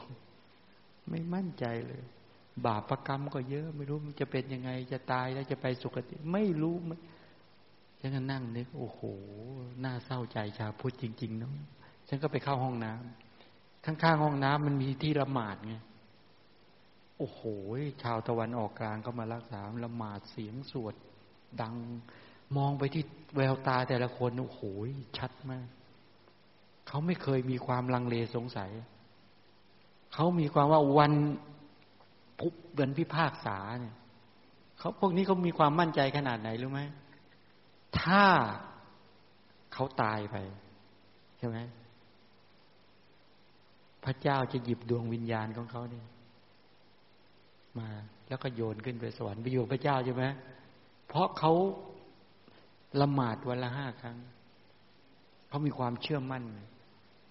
ไม่มั่นใจเลย บาปกรรมก็เยอะ ไม่รู้มันจะเป็นยังไงจะตายแล้วจะไปสุคติ ไม่รู้ฉันก็นั่งนึกโอ้โหน่าเศร้าใจชาพุทธจริงๆเนาะฉันก็ไปเข้าห้องน้ำข้างๆห้องน้ำมันมีที่ละหมาดไงโอ้โห ชาวตะวันออกกลางก็มารักษาละหมาดเสียงสวดดัง มองไปที่แววตาแต่ละคนโอ้โหชัดมาก เขาไม่เคยมีความลังเลสงสัย เขามีความว่าวัน พุบเดือนพิพากษาเนี่ยเขาพวกนี้เขามีความมั่นใจขนาดไหนรู้ไหมถ้าเขาตายไป ใช่ไหมพระเจ้าจะหยิบดวงวิญญาณของเขาเนี่ยมา แล้วก็โยนขึ้นไปสวรรค์ไปอยู่พระเจ้าใช่ไหมเพราะเขาละหมาดวันละห้าครั้งเขามีความเชื่อมั่น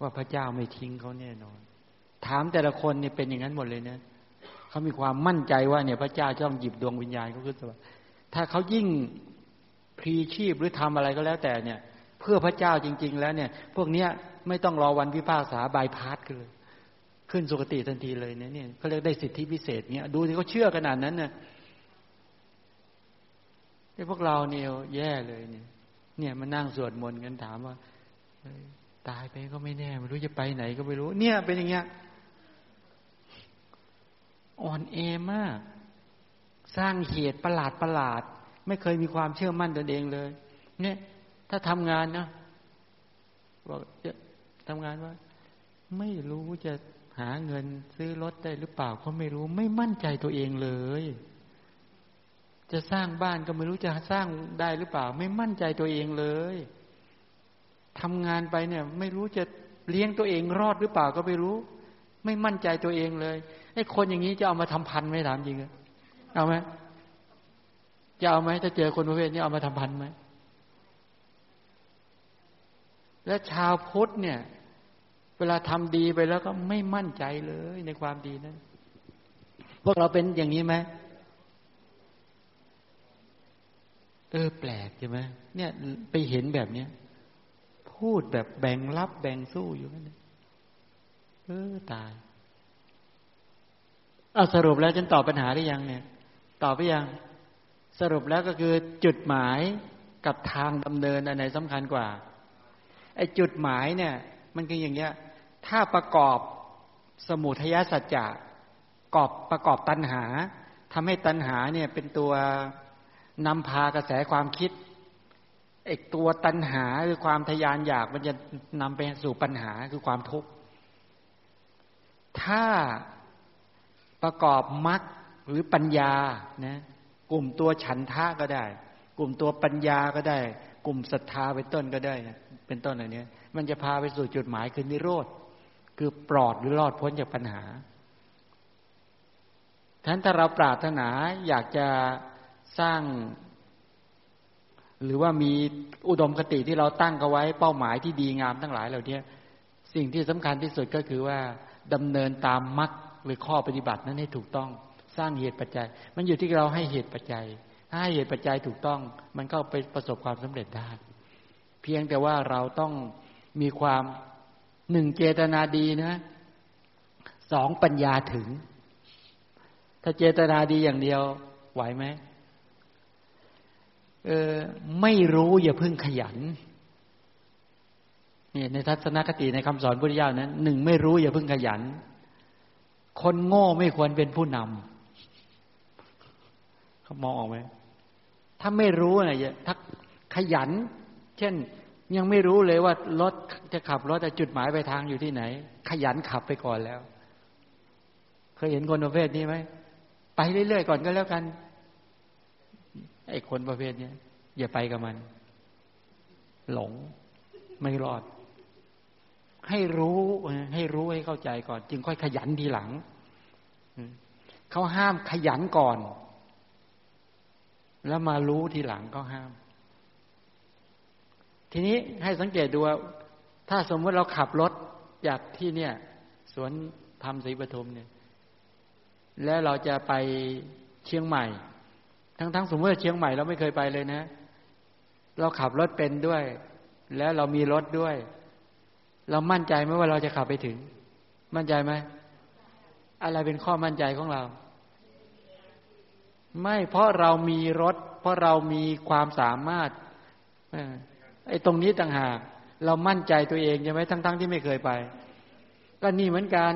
ว่าพระเจ้าไม่ทิ้งเขาแน่นอน ถามแต่ละคนเนี่ยเป็นอย่างนั้นหมดเลยเนะ เขามีความมั่นใจว่าเนี่ยพระเจ้าจ้องหยิบดวงวิญญาณเขาขึ้นสวรรค์ถ้าเขายิ่งพรีชีพหรือทำอะไรก็แล้วแต่เนี่ย เพื่อพระเจ้าจริง ๆ แล้วเนี่ย พวกเนี้ยไม่ต้องรอวันพิพากษาบายพาสกันเลยขึ้นสุคติทันทีเลยเนี่ยเนี่ยเขาเรียกได้สิทธิพิเศษเนี่ยดูที่เขาเชื่อขนาดนั้นเนี่ยไอ้พวกเราเนี่ยแย่เลยเนี่ย เนี่ยมานั่งสวดมนต์กันถามว่าตายไปก็ไม่แน่ไม่รู้จะไปไหนก็ไม่รู้ เนี่ยเป็นอย่างเงี้ย อ่อนเอมาก สร้างเหตุประหลาดประหลาด ไม่เคยมีความเชื่อมั่นตนเองเลย เนี่ย ถ้าทำงานนะบอกจะทำงานว่า ไม่รู้จะหาเงินซื้อรถได้หรือเปล่าก็ไม่รู้ ไม่มั่นใจตัวเองเลย จะสร้างบ้านก็ไม่รู้จะสร้างได้หรือเปล่า ไม่มั่นใจตัวเองเลยทำงานไปเนี่ย ไม่รู้จะเลี้ยงตัวเองรอดหรือเปล่าก็ไม่รู้ ไม่มั่นใจตัวเองเลยไอ้คนอย่างนี้จะเอามาทำพันไหมถามจริงเอาไหมจะเอาไหมถ้าเจอคนประเภทนี้เอามาทำพันไหมและชาวพุทธเนี่ย เวลาทำดีไปแล้วก็ไม่มั่นใจเลยในความดีนั้นพวกเราเป็นอย่างนี้ไหมเออ แปลกใช่ไหมเนี่ย ไปเห็นแบบเนี้ยพูดแบบแบ่งรับแบ่งสู้อยู่นั่น เออตายเอาสรุปแล้วฉันตอบปัญหาได้ยังเนี่ย ตอบไปยัง สรุปแล้วก็คือจุดหมายกับทางดำเนินอันไหนสำคัญกว่าไอ้จุดหมายเนี่ย มันคืออย่างเงี้ย ถ้าประกอบสมุทยสัจจะกอบประกอบตัณหาทำให้ตัณหาเนี่ยเป็นตัวนำพากระแสความคิดไอ้ตัวตัณหาคือความทยานอยากมันจะนำไปสู่ปัญหาคือความทุกข์ ถ้าประกอบมรรคหรือปัญญานะกลุ่มตัวฉันทะก็ได้ กลุ่มตัวปัญญาก็ได้ กลุ่มศรัทธาเป็นต้นก็ได้นะเป็นต้นอะไรเนี้ย มันจะพาไปสู่จุดหมายคือนิโรธ คือปลอดหรือรอดพ้นจากปัญหาท่านถ้าเราปรารถนาอยากจะสร้าง หรือว่ามีอุดมคติที่เราตั้งเอาไว้เป้าหมายที่ดีงามทั้งหลายเหล่านี้สิ่งที่สำคัญที่สุดก็คือว่า ดำเนินตามมรรคหรือข้อปฏิบัตินั้นให้ถูกต้อง สร้างเหตุปัจจัย มันอยู่ที่เราให้เหตุปัจจัย ถ้าให้เหตุปัจจัยถูกต้อง มันก็ไปประสบความสำเร็จได้ เพียงแต่ว่าเราต้องมีความหนึ่งเจตนาดีนะสองปัญญาถึง ถ้าเจตนาดีอย่างเดียวไหวไหมเออไม่รู้อย่าพึ่งขยัน นี่ในทัศนคติในคำสอนพุทธเจ้านั้นหนึ่งไม่รู้อย่าพึ่งขยัน คนโง่ไม่ควรเป็นผู้นำเขามองออกไหมถ้าไม่รู้นะอย่าถ้าขยัน เช่นยังไม่รู้เลยว่ารถจะขับรถแต่จุดหมายไปทางอยู่ที่ไหน ขยันขับไปก่อนแล้ว เคยเห็นคนประเภทนี้ไหมไปเรื่อยๆก่อนก็แล้วกันไอ้คนประเภทนี้อย่าไปกับมัน หลงไม่รอด ให้รู้ให้รู้ให้เข้าใจก่อน จึงค่อยขยันทีหลังเขาห้ามขยันก่อน แล้วมารู้ทีหลังก็ห้าม ทีนี้ให้สังเกตดูว่าถ้าสมมติเราขับรถจากที่เนี่ย สวนธรรมศรีปทุมเนี่ย แล้วเราจะไปเชียงใหม่ ทั้งๆงสมมติว่าเชียงใหม่เราไม่เคยไปเลยนะ เราขับรถเป็นด้วย แล้วเรามีรถด้วย เรามั่นใจไหมว่าเราจะขับไปถึง มั่นใจไหมอะไรเป็นข้อมั่นใจของเรา ไม่เพราะเรามีรถ เพราะเรามีความสามารถไอ้ตรงนี้ต่างหาก เรามั่นใจตัวเองใช่ไหมทั้งๆทที่ไม่เคยไป ก็นี่เหมือนกัน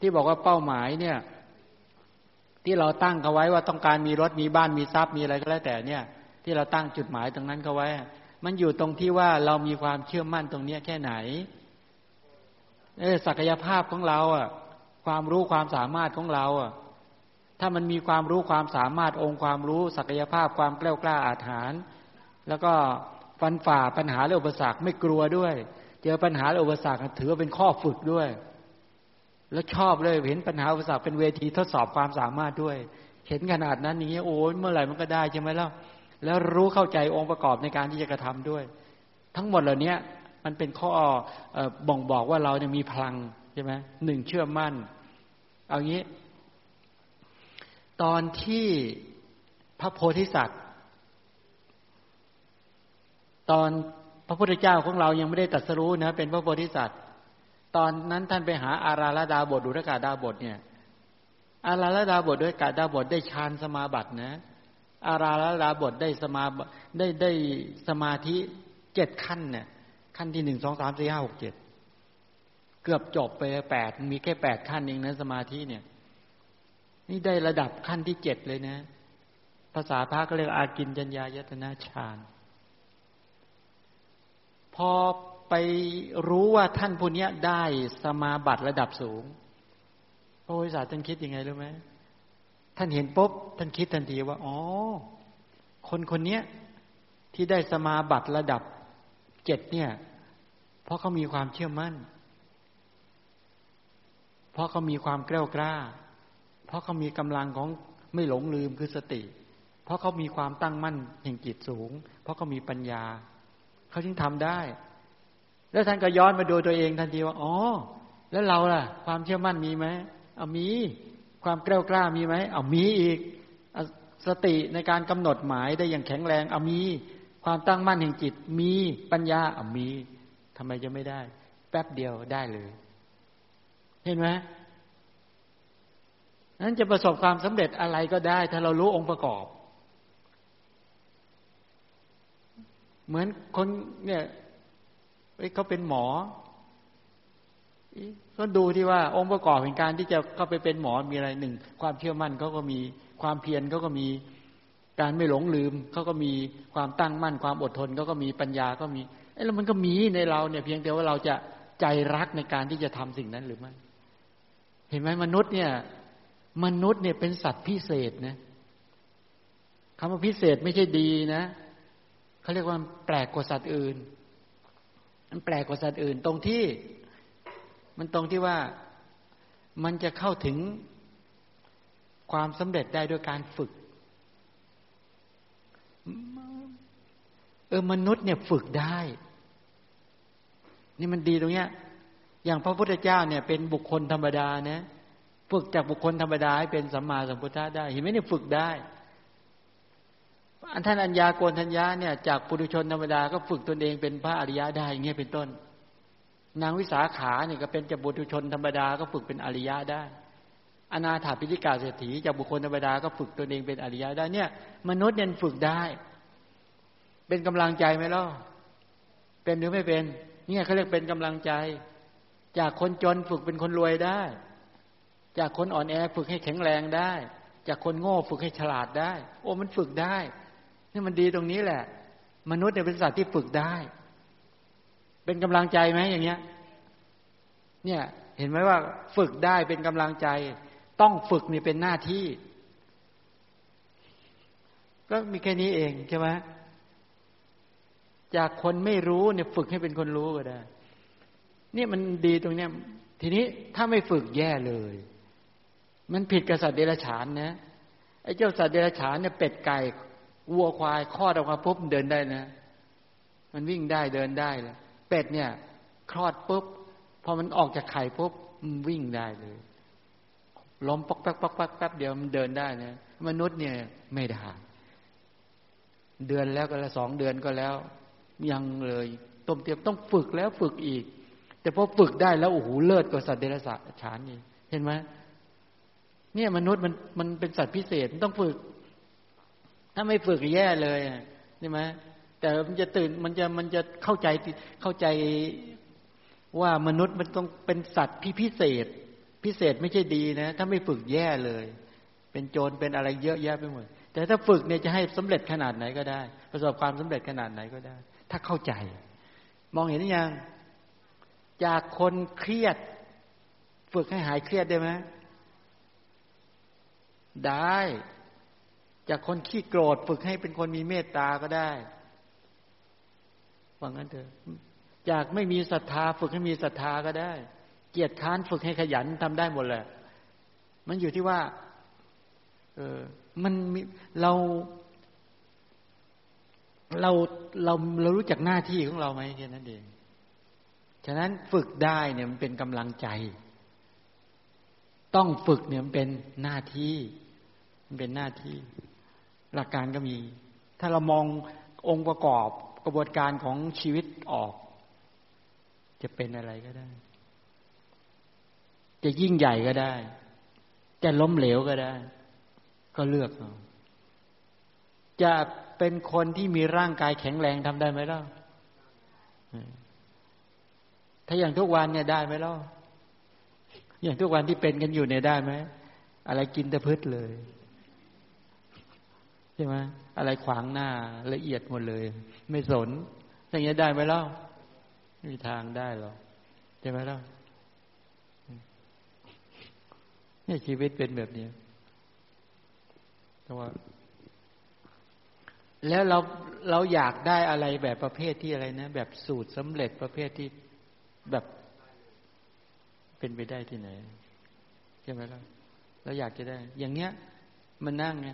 ที่บอกว่าเป้าหมายเนี่ย ที่เราตั้งเขาไว้ว่าต้องการมีรถมีบ้านมีทรัพย์มีอะไรก็แล้วแต่เนี่ย ที่เราตั้งจุดหมายตรงนั้นเขาไว้ มันอยู่ตรงที่ว่าเรามีความเชื่อมั่นตรงเนี้ยแค่ไหน เออศักยภาพของเรา อะ ความรู้ความสามารถของเรา อะ ถ้ามันมีความรู้ความสามารถองค์ความรู้ ศักยภาพความกล้ากล้าอาถรรแล้วก็ฟันฝ่าปัญหาและอุปสรรคไม่กลัวด้วย เจอปัญหาและอุปสรรคถือว่าเป็นข้อฝึกด้วย แล้วชอบเลยเห็นปัญหาอุปสรรคเป็นเวทีทดสอบความสามารถด้วย เห็นขนาดนั้นอย่างเงี้ยโอ้ยเมื่อไหร่มันก็ได้ใช่ไหมล่ะแล้วรู้เข้าใจองค์ประกอบในการที่จะกระทำด้วย ทั้งหมดเหล่านี้ มันเป็นข้อบ่งบอกว่าเราเนี่ยมีพลังใช่ไหมหนึ่งเชื่อมั่น เอางี้ ตอนที่พระโพธิสัตว์ ตอนพระพุทธเจ้าของเรายังไม่ได้ตัดสรู้นะเป็นพระโพธิสัตว์ ตอนนั้นท่านไปหาอาราลดาบทดุรกาดาบทเนี่ย อาราลดาบทด้วยกาดาบทได้ฌานสมาบัตินะ อาราลดาบทได้สมาได้ได้สมาธิเจ็ดขั้นเนี่ย ขั้นที่หนึ่งสองสามสี่ห้าหกเจ็ดเกือบจบไปแปดมีแค่แปดขั้นเองนะสมาธิเนี่ย นี่ได้ระดับขั้นที่เจ็ดเลยนะ ภาษาพระก็เรียกอากินจัญญายตนาฌานพอไปรู้ว่าท่านผู้นี้ได้สมาบัติระดับสูงพระโพธิสัตว์ท่านคิดยังไงรู้ไหมท่านเห็นปุ๊บท่านคิดทันทีว่า อ๋อ คนคนนี้ที่ได้สมาบัติระดับ เจ็ดเนี่ย เพราะเขามีความเชื่อมั่น เพราะเขามีความกล้ากล้า เพราะเขามีกำลังของไม่หลงลืมคือสติ เพราะเขามีความตั้งมั่นแห่งจิตสูง เพราะเขามีปัญญา เขาจึงทำได้ แล้วท่านก็ย้อนมาดูตัวเองทันทีว่าอ๋อแล้วเราล่ะ ความเชื่อมั่นมีไหมเอามี ความกล้ากล้ามีไหมเอามีอีกสติในการกำหนดหมายได้อย่างแข็งแรงเอามี ความตั้งมั่นแห่งจิตมีปัญญาอมีทำไมจะไม่ได้ แป๊บเดียวได้เลย เห็นไหมนั้นจะประสบความสำเร็จอะไรก็ได้ ถ้าเรารู้องค์ประกอบ เหมือนคนเนี่ยเขาเป็นหมอก็ดูที่ว่าองค์ประกอบแห่งการที่จะเข้าไปเป็นหมอมีอะไรหนึ่งความเชื่อมั่นเขาก็มีความเพียรเขาก็มี การไม่หลงลืมเขาก็มีความตั้งมั่นความอดทนเขาก็มีปัญญาก็มีไอ้แล้วมันก็มีในเราเนี่ย เพียงแต่ว่าเราจะใจรักในการที่จะทำสิ่งนั้นหรือไม่ เห็นไหมมนุษย์เนี่ย มนุษย์เนี่ยเป็นสัตว์พิเศษนะคำว่าพิเศษไม่ใช่ดีนะเขาเรียกว่าแปลกกว่าสัตว์อื่น มันแปลกกว่าสัตว์อื่น ตรงที่ มันตรงที่ว่ามันจะเข้าถึงความสำเร็จได้ด้วยการฝึก เออมนุษย์เนี่ยฝึกได้ นี่มันดีตรงเนี้ย อย่างพระพุทธเจ้าเนี่ย เป็นบุคคลธรรมดานะฝึกจากบุคคลธรรมดาให้เป็นสัมมาสัมพุทธะได้ เห็นไหมเนี่ยฝึกได้อันท่านอัญญาโกนทัญญาเนี่ยจากปุถุชนธรรมดาก็ฝึกตนเองเป็นพระอริยะได้อย่างเงี้ยเป็นต้น นางวิสาขาเนี่ยก็เป็นจากบุตรชนธรรมดาก็ฝึกเป็นอริยะได้ อนาถาปิฎกาเศรษฐีจากบุคคลธรรมดาก็ฝึกตัวเองเป็นอริยะได้เนี่ย มนุษย์เนี่ยฝึกได้ เป็นกำลังใจไหมล่ะเป็นหรือไม่เป็น เนี่ยเขาเรียกเป็นกำลังใจ จากคนจนฝึกเป็นคนรวยได้ จากคนอ่อนแอฝึกให้แข็งแรงได้ จากคนโง่ฝึกให้ฉลาดได้ โอ้มันฝึกได้นี่มันดีตรงนี้แหละ มนุษย์เนี่ยเป็นสัตว์ที่ฝึกได้ เป็นกำลังใจไหมอย่างเงี้ย เนี่ย เห็นไหมว่าฝึกได้เป็นกำลังใจ ต้องฝึกนี่เป็นหน้าที่ ก็มีแค่นี้เองใช่ไหมจากคนไม่รู้เนี่ยฝึกให้เป็นคนรู้ก็ได้เนี่ยมันดีตรงเนี้ย ทีนี้ถ้าไม่ฝึกแย่เลย มันผิดกับสัตว์เดรัจฉานนะไอ้เจ้าสัตว์เดรัจฉานเนี่ยเป็ดไก่วัวควายคลอดออกมาปุ๊บเดินได้นะ มันวิ่งได้เดินได้เลยเป็ดเนี่ย คลอดปุ๊บพอมันออกจากไข่ปุ๊บวิ่งได้เลย ล้มปอกแป๊กปอกแป๊กแป๊บเดียวมันเดินได้นะมนุษย์เนี่ยไม่ได้เดือนแล้วก็แล้วสองเดือนก็แล้ว ยังเลยต้มเตียมต้องฝึกแล้วฝึกอีก แต่พอฝึกได้แล้วโอ้โหเลิศกว่าสัตว์เดรัจฉานนี่เห็นไหมเนี่ยมนุษย์มันมันเป็นสัตว์พิเศษต้องฝึก ถ้าไม่ฝึกแย่เลยใช่ไหมแต่มันจะตื่นมันจะมันจะเข้าใจเข้าใจว่ามนุษย์มันต้องเป็นสัตว์พิพิเศษ พิเศษไม่ใช่ดีนะ ถ้าไม่ฝึกแย่เลย เป็นโจรเป็นอะไรเยอะแยะไปหมด แต่ถ้าฝึกเนี่ยจะให้สำเร็จขนาดไหนก็ได้ ประสบความสำเร็จขนาดไหนก็ได้ ถ้าเข้าใจ มองเห็นหรือยัง จากคนเครียด ฝึกให้หายเครียดได้ไหมได้ จากคนขี้โกรธ ฝึกให้เป็นคนมีเมตตาก็ได้ว่างั้นเถอะจากไม่มีศรัทธา ฝึกให้มีศรัทธาก็ได้ เกียรติค้านฝึกให้ขยันทำได้หมดแหละ มันอยู่ที่ว่า เออมันมีเรา เราเราเรารู้จักหน้าที่ของเราไหมแค่นั้นเอง ฉะนั้นฝึกได้เนี่ยมันเป็นกำลังใจ ต้องฝึกเนี่ยมันเป็นหน้าที่ มันเป็นหน้าที่ หลักการก็มี ถ้าเรามององค์ประกอบกระบวนการของชีวิตออก จะเป็นอะไรก็ได้ จะยิ่งใหญ่ก็ได้ จะล้มเหลวก็ได้ ก็เลือกเอาจะเป็นคนที่มีร่างกายแข็งแรงทำได้ไหมล่ะถ้าอย่างทุกวันเนี่ยได้ไหมล่ะอย่างทุกวันที่เป็นกันอยู่เนี่ยได้ไหมอะไรกินแต่พืชเลยใช่ไหมอะไรขวางหน้าละเอียดหมดเลย ไม่สนอย่างเงี้ยได้ไหมล่ะไม่มีทางได้หรอกใช่ไหมล่ะ นี่ชีวิตเป็นแบบนี้แต่ว่า แล้วเราเราอยากได้อะไรแบบประเภทที่อะไรนะ แบบสูตรสำเร็จประเภทที่แบบเป็นไปได้ที่ไหนใช่ไหมล่ะเราอยากจะได้ อย่างเงี้ย มันนั่งไง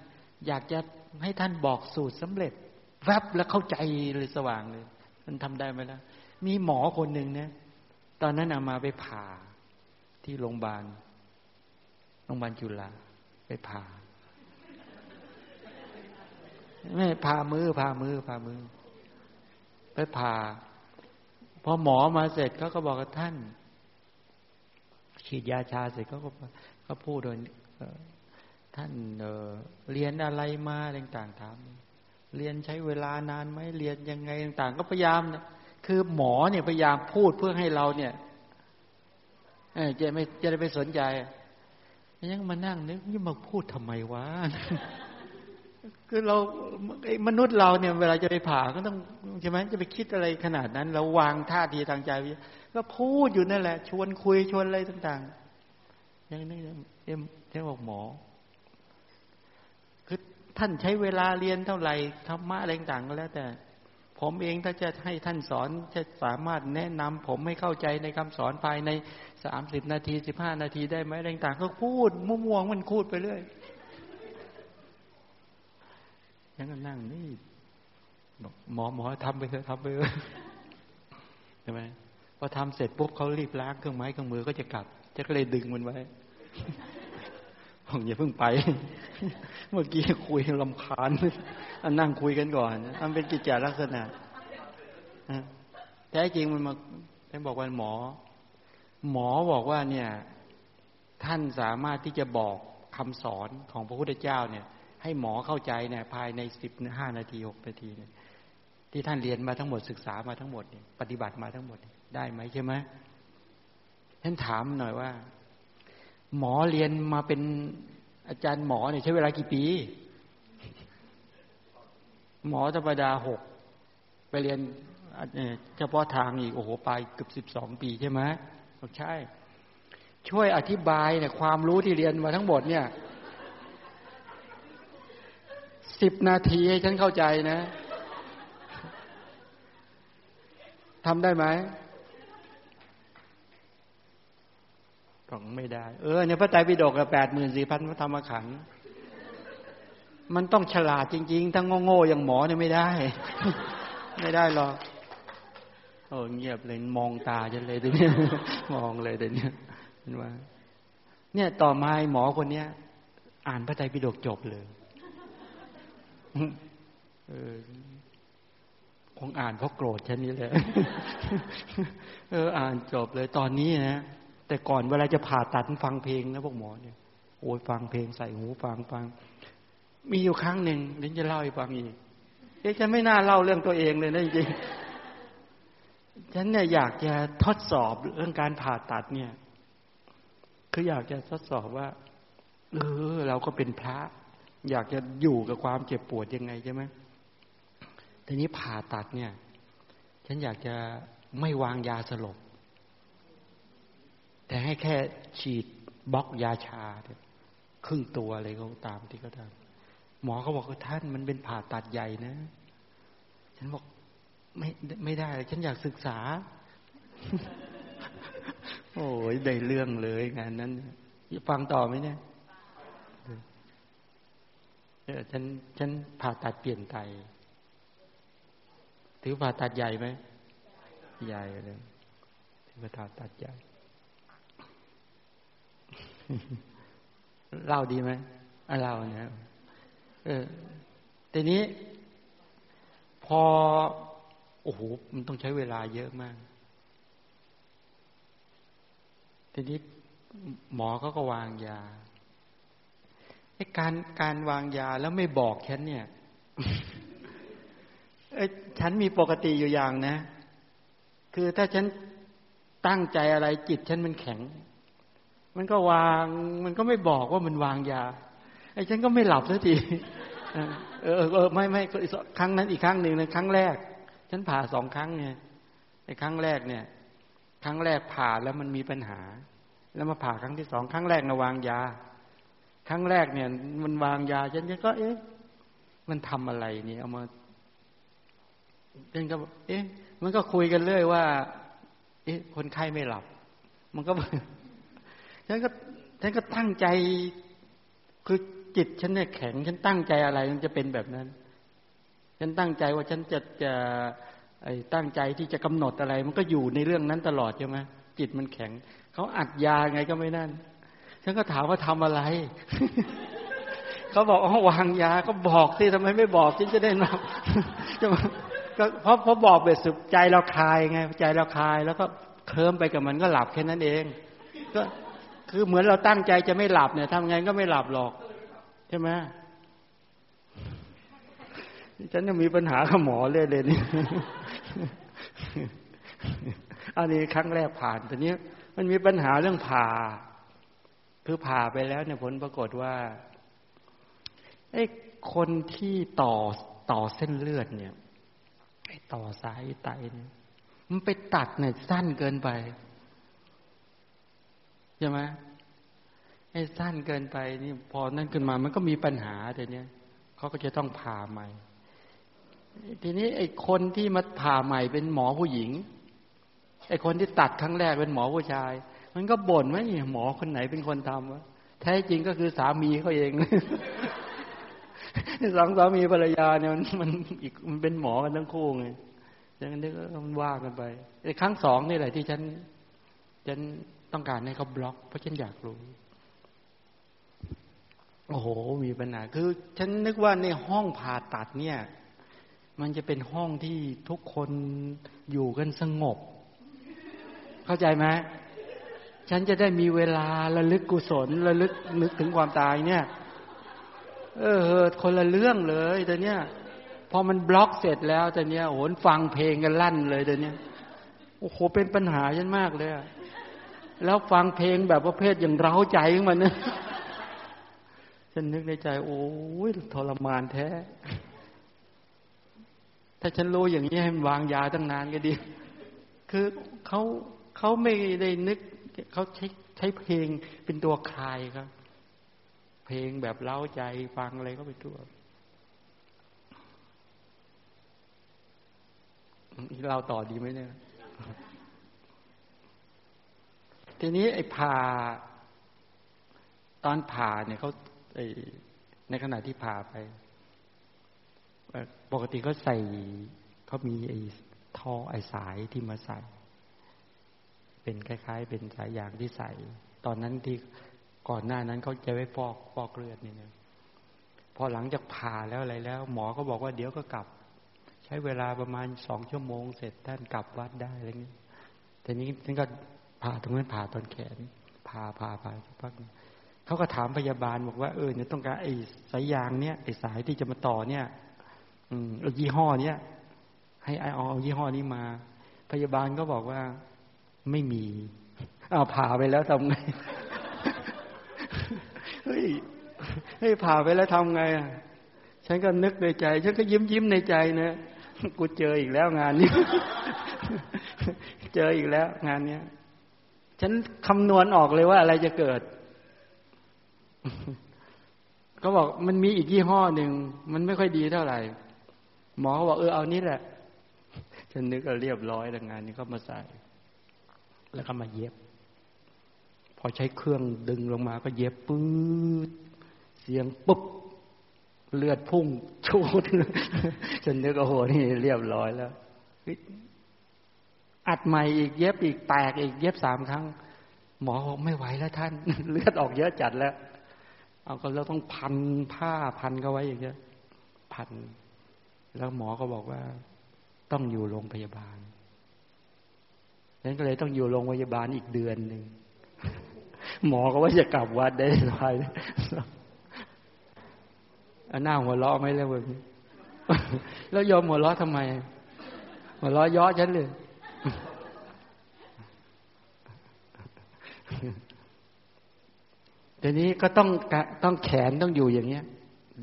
อยากจะให้ท่านบอกสูตรสำเร็จ แวบแล้วเข้าใจเลยสว่างเลย มันทำได้ไหมล่ะมีหมอคนหนึ่งเนี่ยตอนนั้นเอามาไปผ่าที่โรงพยาบาล รงพยาบาลจุฬาไปผ่าไม่พามือพามือพามือ ไปผ่าพอหมอมาเสร็จเขาก็บอกกับท่าน ฉีดยาชาเสร็จเขาก็เขาพูดโดยท่านเเรียนอะไรมาต่างๆถามเรียนใช้เวลานานไหมเรียนยังไงต่างๆ ก็พยายามนะคือหมอเนี่ยพยายามพูดเพื่อให้เราเนี่ยจะไม่จะได้ไปสนใจ ยังมานั่งนึกนี่มาพูดทำไมวะคือเราไอ้มนุษย์เราเนี่ยเวลาจะไปผ่าก็ต้องใช่ไหมจะไปคิดอะไรขนาดนั้นเราวางท่าทีทางใจก็พูดอยู่นั่นแหละ ชวนคุยชวนอะไรต่างๆอย่างนี้เอ็มเจ้าบอกหมอ คือท่านใช้เวลาเรียนเท่าไหร่ธรรมะอะไรต่างก็แล้วแต่ ผมเองถ้าจะให้ท่านสอนจะสามารถแนะนำผมไม่เข้าใจในคำสอนภายในสามสิบนาทีสิบห้านาทีได้ไหมต่างๆก็พูดมั่วๆมันพูดไปเรื่อยฉันก็นั่งนี่หมอหมอทำไปเถอะทำไปเถอะใช่ไหมพอทำเสร็จปุ๊บเขารีบล้างเครื่องไม้เครื่องมือก็จะกลับจะก็เลยดึงมันไว้ ผมอย่าเพิ่งไป เมื่อกี้คุยลำคาญอันนั่งคุยกันก่อนมันเป็นกิจจาลักษณะแท้จริงมันมาท่านบอกว่าหมอ หมอบอกว่าเนี่ย ท่านสามารถที่จะบอกคำสอนของพระพุทธเจ้าเนี่ย ให้หมอเข้าใจเนี่ยภายในสิบห้านาทีหกนาทีเนี่ยที่ท่านเรียนมาทั้งหมดศึกษามาทั้งหมดเนี่ยปฏิบัติมาทั้งหมดได้ไหมใช่ไหมท่านถามหน่อยว่า หมอเรียนมาเป็นอาจารย์หมอเนี่ยใช้เวลากี่ปี หมอธรรมดาหกไปเรียนเฉพาะทางอีกโอ้โหไปเกือบสิบสองปีใช่ไหมใช่ ช่วยอธิบายเนี่ยความรู้ที่เรียนมาทั้งหมดเนี่ยสิบนาทีให้ฉันเข้าใจนะทำได้ไหม ต้องไม่ได้ เออเนี่ยพระไตรปิฎกแปดหมื่นสี่พันพระธรรมขันธ์มันต้องฉลาดจริงๆทั้งโง่ๆอย่างหมอเนี่ยไม่ได้ ไม่ได้หรอกโอ้เงียบเลยมองตาจะเลยตวเนี้ยมองเลยตวเนี้ยเห็นว่า เนี่ยต่อมาหมอคนเนี้ย อ่านพระไตรปิฎกจบเลยเออคงอ่านเพราะโกรธฉันนี้แหละเออ อ่านจบเลยตอนนี้นะ แต่ก่อนเวลาจะผ่าตัดฟังเพลงนะพวกหมอเนี่ยโอ้ยฟังเพลงใส่หูฟังฟัง มีอยู่ครั้งหนึ่งเดี๋ยวจะเล่าให้ฟังอีกเอ๊ะฉันไม่น่าเล่าเรื่องตัวเองเลยนะจริงฉันเนี่ยอยากจะทดสอบเรื่องการผ่าตัดเนี่ย คืออยากจะทดสอบว่าเออเราก็เป็นพระ อยากจะอยู่กับความเจ็บปวดยังไงใช่ไหมทีนี้ผ่าตัดเนี่ย ฉันอยากจะไม่วางยาสลบ แต่ให้แค่ฉีดบล็อกยาชาครึ่งตัวอะไรก็ตามที่เขาทำหมอเขาบอกว่าท่านมันเป็นผ่าตัดใหญ่นะ ฉันบอกไม่ไม่ได้ ฉันอยากศึกษา โอ้ยได้เรื่องเลยงานนั้นฟังต่อไหมเนี่ยฉันฉันผ่าตัดเปลี่ยนไตถือผ่าตัดใหญ่ไหม ใหญ่เลยถือผ่าตัดใหญ่ เล่าดีไหมเล่าเนี่ยเออทีนี้ พอ โอ้โหมันต้องใช้เวลาเยอะมาก ทีนี้หมอเขาก็วางยาไอ้การการวางยาแล้วไม่บอกฉันเนี่ยฉันมีปกติอยู่อย่างนะ คือถ้าฉันตั้งใจอะไรจิตฉันมันแข็ง มันก็วาง มันก็ไม่บอกว่ามันวางยา ไอ้ฉันก็ไม่หลับสักทีเออเออไม่ไม่ครั้งนั้นอีกครั้งหนึ่งนะครั้งแรก ฉันผ่าสองครั้งไงไอ้ครั้งแรกเนี่ย ครั้งแรกผ่าแล้วมันมีปัญหา แล้วมาผ่าครั้งที่สองครั้งแรกนะวางยา ครั้งแรกเนี่ย มันวางยาฉันก็ เอ๊ะมันทำอะไรเนี่ยเอามาเ่นก็ เอ๊ะ มันก็คุยกันเรื่อยว่า เอ๊ะ คนไข้ไม่หลับ มันก็ ฉันก็ฉันก็ตั้งใจคือจิตฉันเนี่ยแข็ง ฉันตั้งใจอะไรมันจะเป็นแบบนั้น ฉันตั้งใจว่าฉันจะจะไอ้ตั้งใจที่จะกำหนดอะไร มันก็อยู่ในเรื่องนั้นตลอดใช่ไหมจิตมันแข็งเขาอัดยาไงก็ไม่นั่น ฉันก็ถามว่าทำอะไรเขาบอกอ๋อวางยาก็บอกสิทำไมไม่บอกฉันจะได้นอนจะมาก็เพราะเพราะบอกเบ็ดสุดใจเราคลายไงใจเราคลาย แล้วก็เคลิ้มไปกับมันก็หลับแค่นั้นเอง ก็ คือเหมือนเราตั้งใจจะไม่หลับเนี่ยทำไงก็ไม่หลับหรอกใช่ไหมฉันจะมีปัญหากับหมอเลยเลยนี่อันนี้ครั้งแรกผ่านแต่นี้มันมีปัญหาเรื่องผ่า คือผ่าไปแล้วเนี่ยผลปรากฏว่าไอ้คนที่ต่อต่อเส้นเลือดเนี่ยต่อสายไตเนี่ยมันไปตัดเนี่ยสั้นเกินไป ช่ไหมไอ้สั้นเกินไปนี่พอนั่นขึ้นมามันก็มีปัญหาแต่เนี้ยเขาก็จะต้องผ่าใหม่ ทีนี้ไอ้คนที่มาผ่าใหม่เป็นหมอผู้หญิง ไอ้คนที่ตัดครั้งแรกเป็นหมอผู้ชาย มันก็บ่นว่าหมอคนไหนเป็นคนทำวะแท้จริงก็คือสามีเขาเองสองสามีภรรยาเนี่ยมันมันอีกมันเป็นหมอกันทั้งคู่ไงดังนั้นก็มันว่ากันไปไอ้ครั้งสองนี่แหละที่ฉันฉัน ต้องการให้เขาบล็อก เพราะฉันอยากรู้ โอ้โห มีปัญหาคือ ฉันนึกว่าในห้องผ่าตัดเนี่ย มันจะเป็นห้องที่ทุกคนอยู่กันสงบ เข้าใจไหมฉันจะได้มีเวลาระลึกกุศลระลึกนึกถึงความตายเนี่ย เออ คนละเรื่องเลยแต่เนี้ยพอมันบล็อกเสร็จแล้วแต่เนี้ยโหนฟังเพลงกันลั่นเลยแต่เนี้ยโอ้โหเป็นปัญหาฉันมากเลย แล้วฟังเพลงแบบประเภทอย่างเร้าใจขึ้นมาเนี่ยฉันนึกในใจ โอ้ยทรมานแท้ ถ้าฉันรู้อย่างนี้ให้มันวางยาตั้งนานก็ดี คือเขาเขาไม่ได้นึกเขาใช้ใช้เพลงเป็นตัวคลายครับ เพลงแบบเล้าใจฟังอะไรก็ไปทั่วเราต่อดีไหมเนี่ย ทีนี้ไอ้ผ่าตอนผ่าเนี่ยเขาในขณะที่ผ่าไป ปกติเขาใส่เขามีไอ้ท่อไอ้สายที่มาใส่ เป็นคล้าย ๆ เป็นสายยางที่ใส่ ตอนนั้นที่ก่อนหน้านั้นเขาจะไว้ฟอกฟอกเลือดนี่นะพอหลังจากผ่าแล้วอะไรแล้ว หมอก็บอกว่าเดี๋ยวก็กลับ ใช้เวลาประมาณสองชั่วโมงเสร็จท่านกลับวัดได้อะไรเงี้ยแต่นี้ท่านก็ ผ่าตรงนั้นผ่าตอนแขนผ่าผ่าผ่าสักพักเขาก็ถามพยาบาลบอกว่าเออเนี่ยต้องการไอ้สายยางเนี่ยไอ้สายที่จะมาต่อเนี่ย อืมยี่ห้อเนี้ยให้ไอเอายี่ห้อนี้มา พยาบาลก็บอกว่าไม่มีเอาผ่าไปแล้วทำไงเฮ้ยเฮ้ยผ่าไปแล้วทำไงอะฉันก็นึกในใจ ฉันก็ยิ้มยิ้มในใจนะกูเจออีกแล้วงานนี้ เจออีกแล้วงานเนี้ย ฉันคำนวณออกเลยว่าอะไรจะเกิด ก็บอกมันมีอีกยี่ห้อหนึ่ง มันไม่ค่อยดีเท่าไหร่ หมอบอกเออเอานี้แหละ ฉันนึกก็เรียบร้อยแล้วงานนี้ก็มาใส่ แล้วก็มาเย็บ พอใช้เครื่องดึงลงมาก็เย็บปื๊ดเสียงปุ๊บเลือดพุ่งชูดจนนึกโอ้โหนี่เรียบร้อยแล้ว อัดใหม่อีกเย็บอีกแตกอีกเย็บสามครั้ง หมอบอกไม่ไหวแล้วท่าน เลือดออกเยอะจัดแล้ว เอาก็เราต้องพันผ้าพันเขาไว้อย่างเงี้ยพัน แล้วหมอก็บอกว่า ต้องอยู่โรงพยาบาลฉันก็เลยต้องอยู่โรงพยาบาลอีกเดือนหนึ่งหมอก็ว่าจะกลับวัดได้สบายอันหน้าหัวเราะไหมแล้วแบบนี้แล้วยอมหัวเราะทำไม หัวเราะย้อฉันเลย เดี๋ยวนี้ก็ต้องต้องแขนต้องอยู่อย่างเงี้ย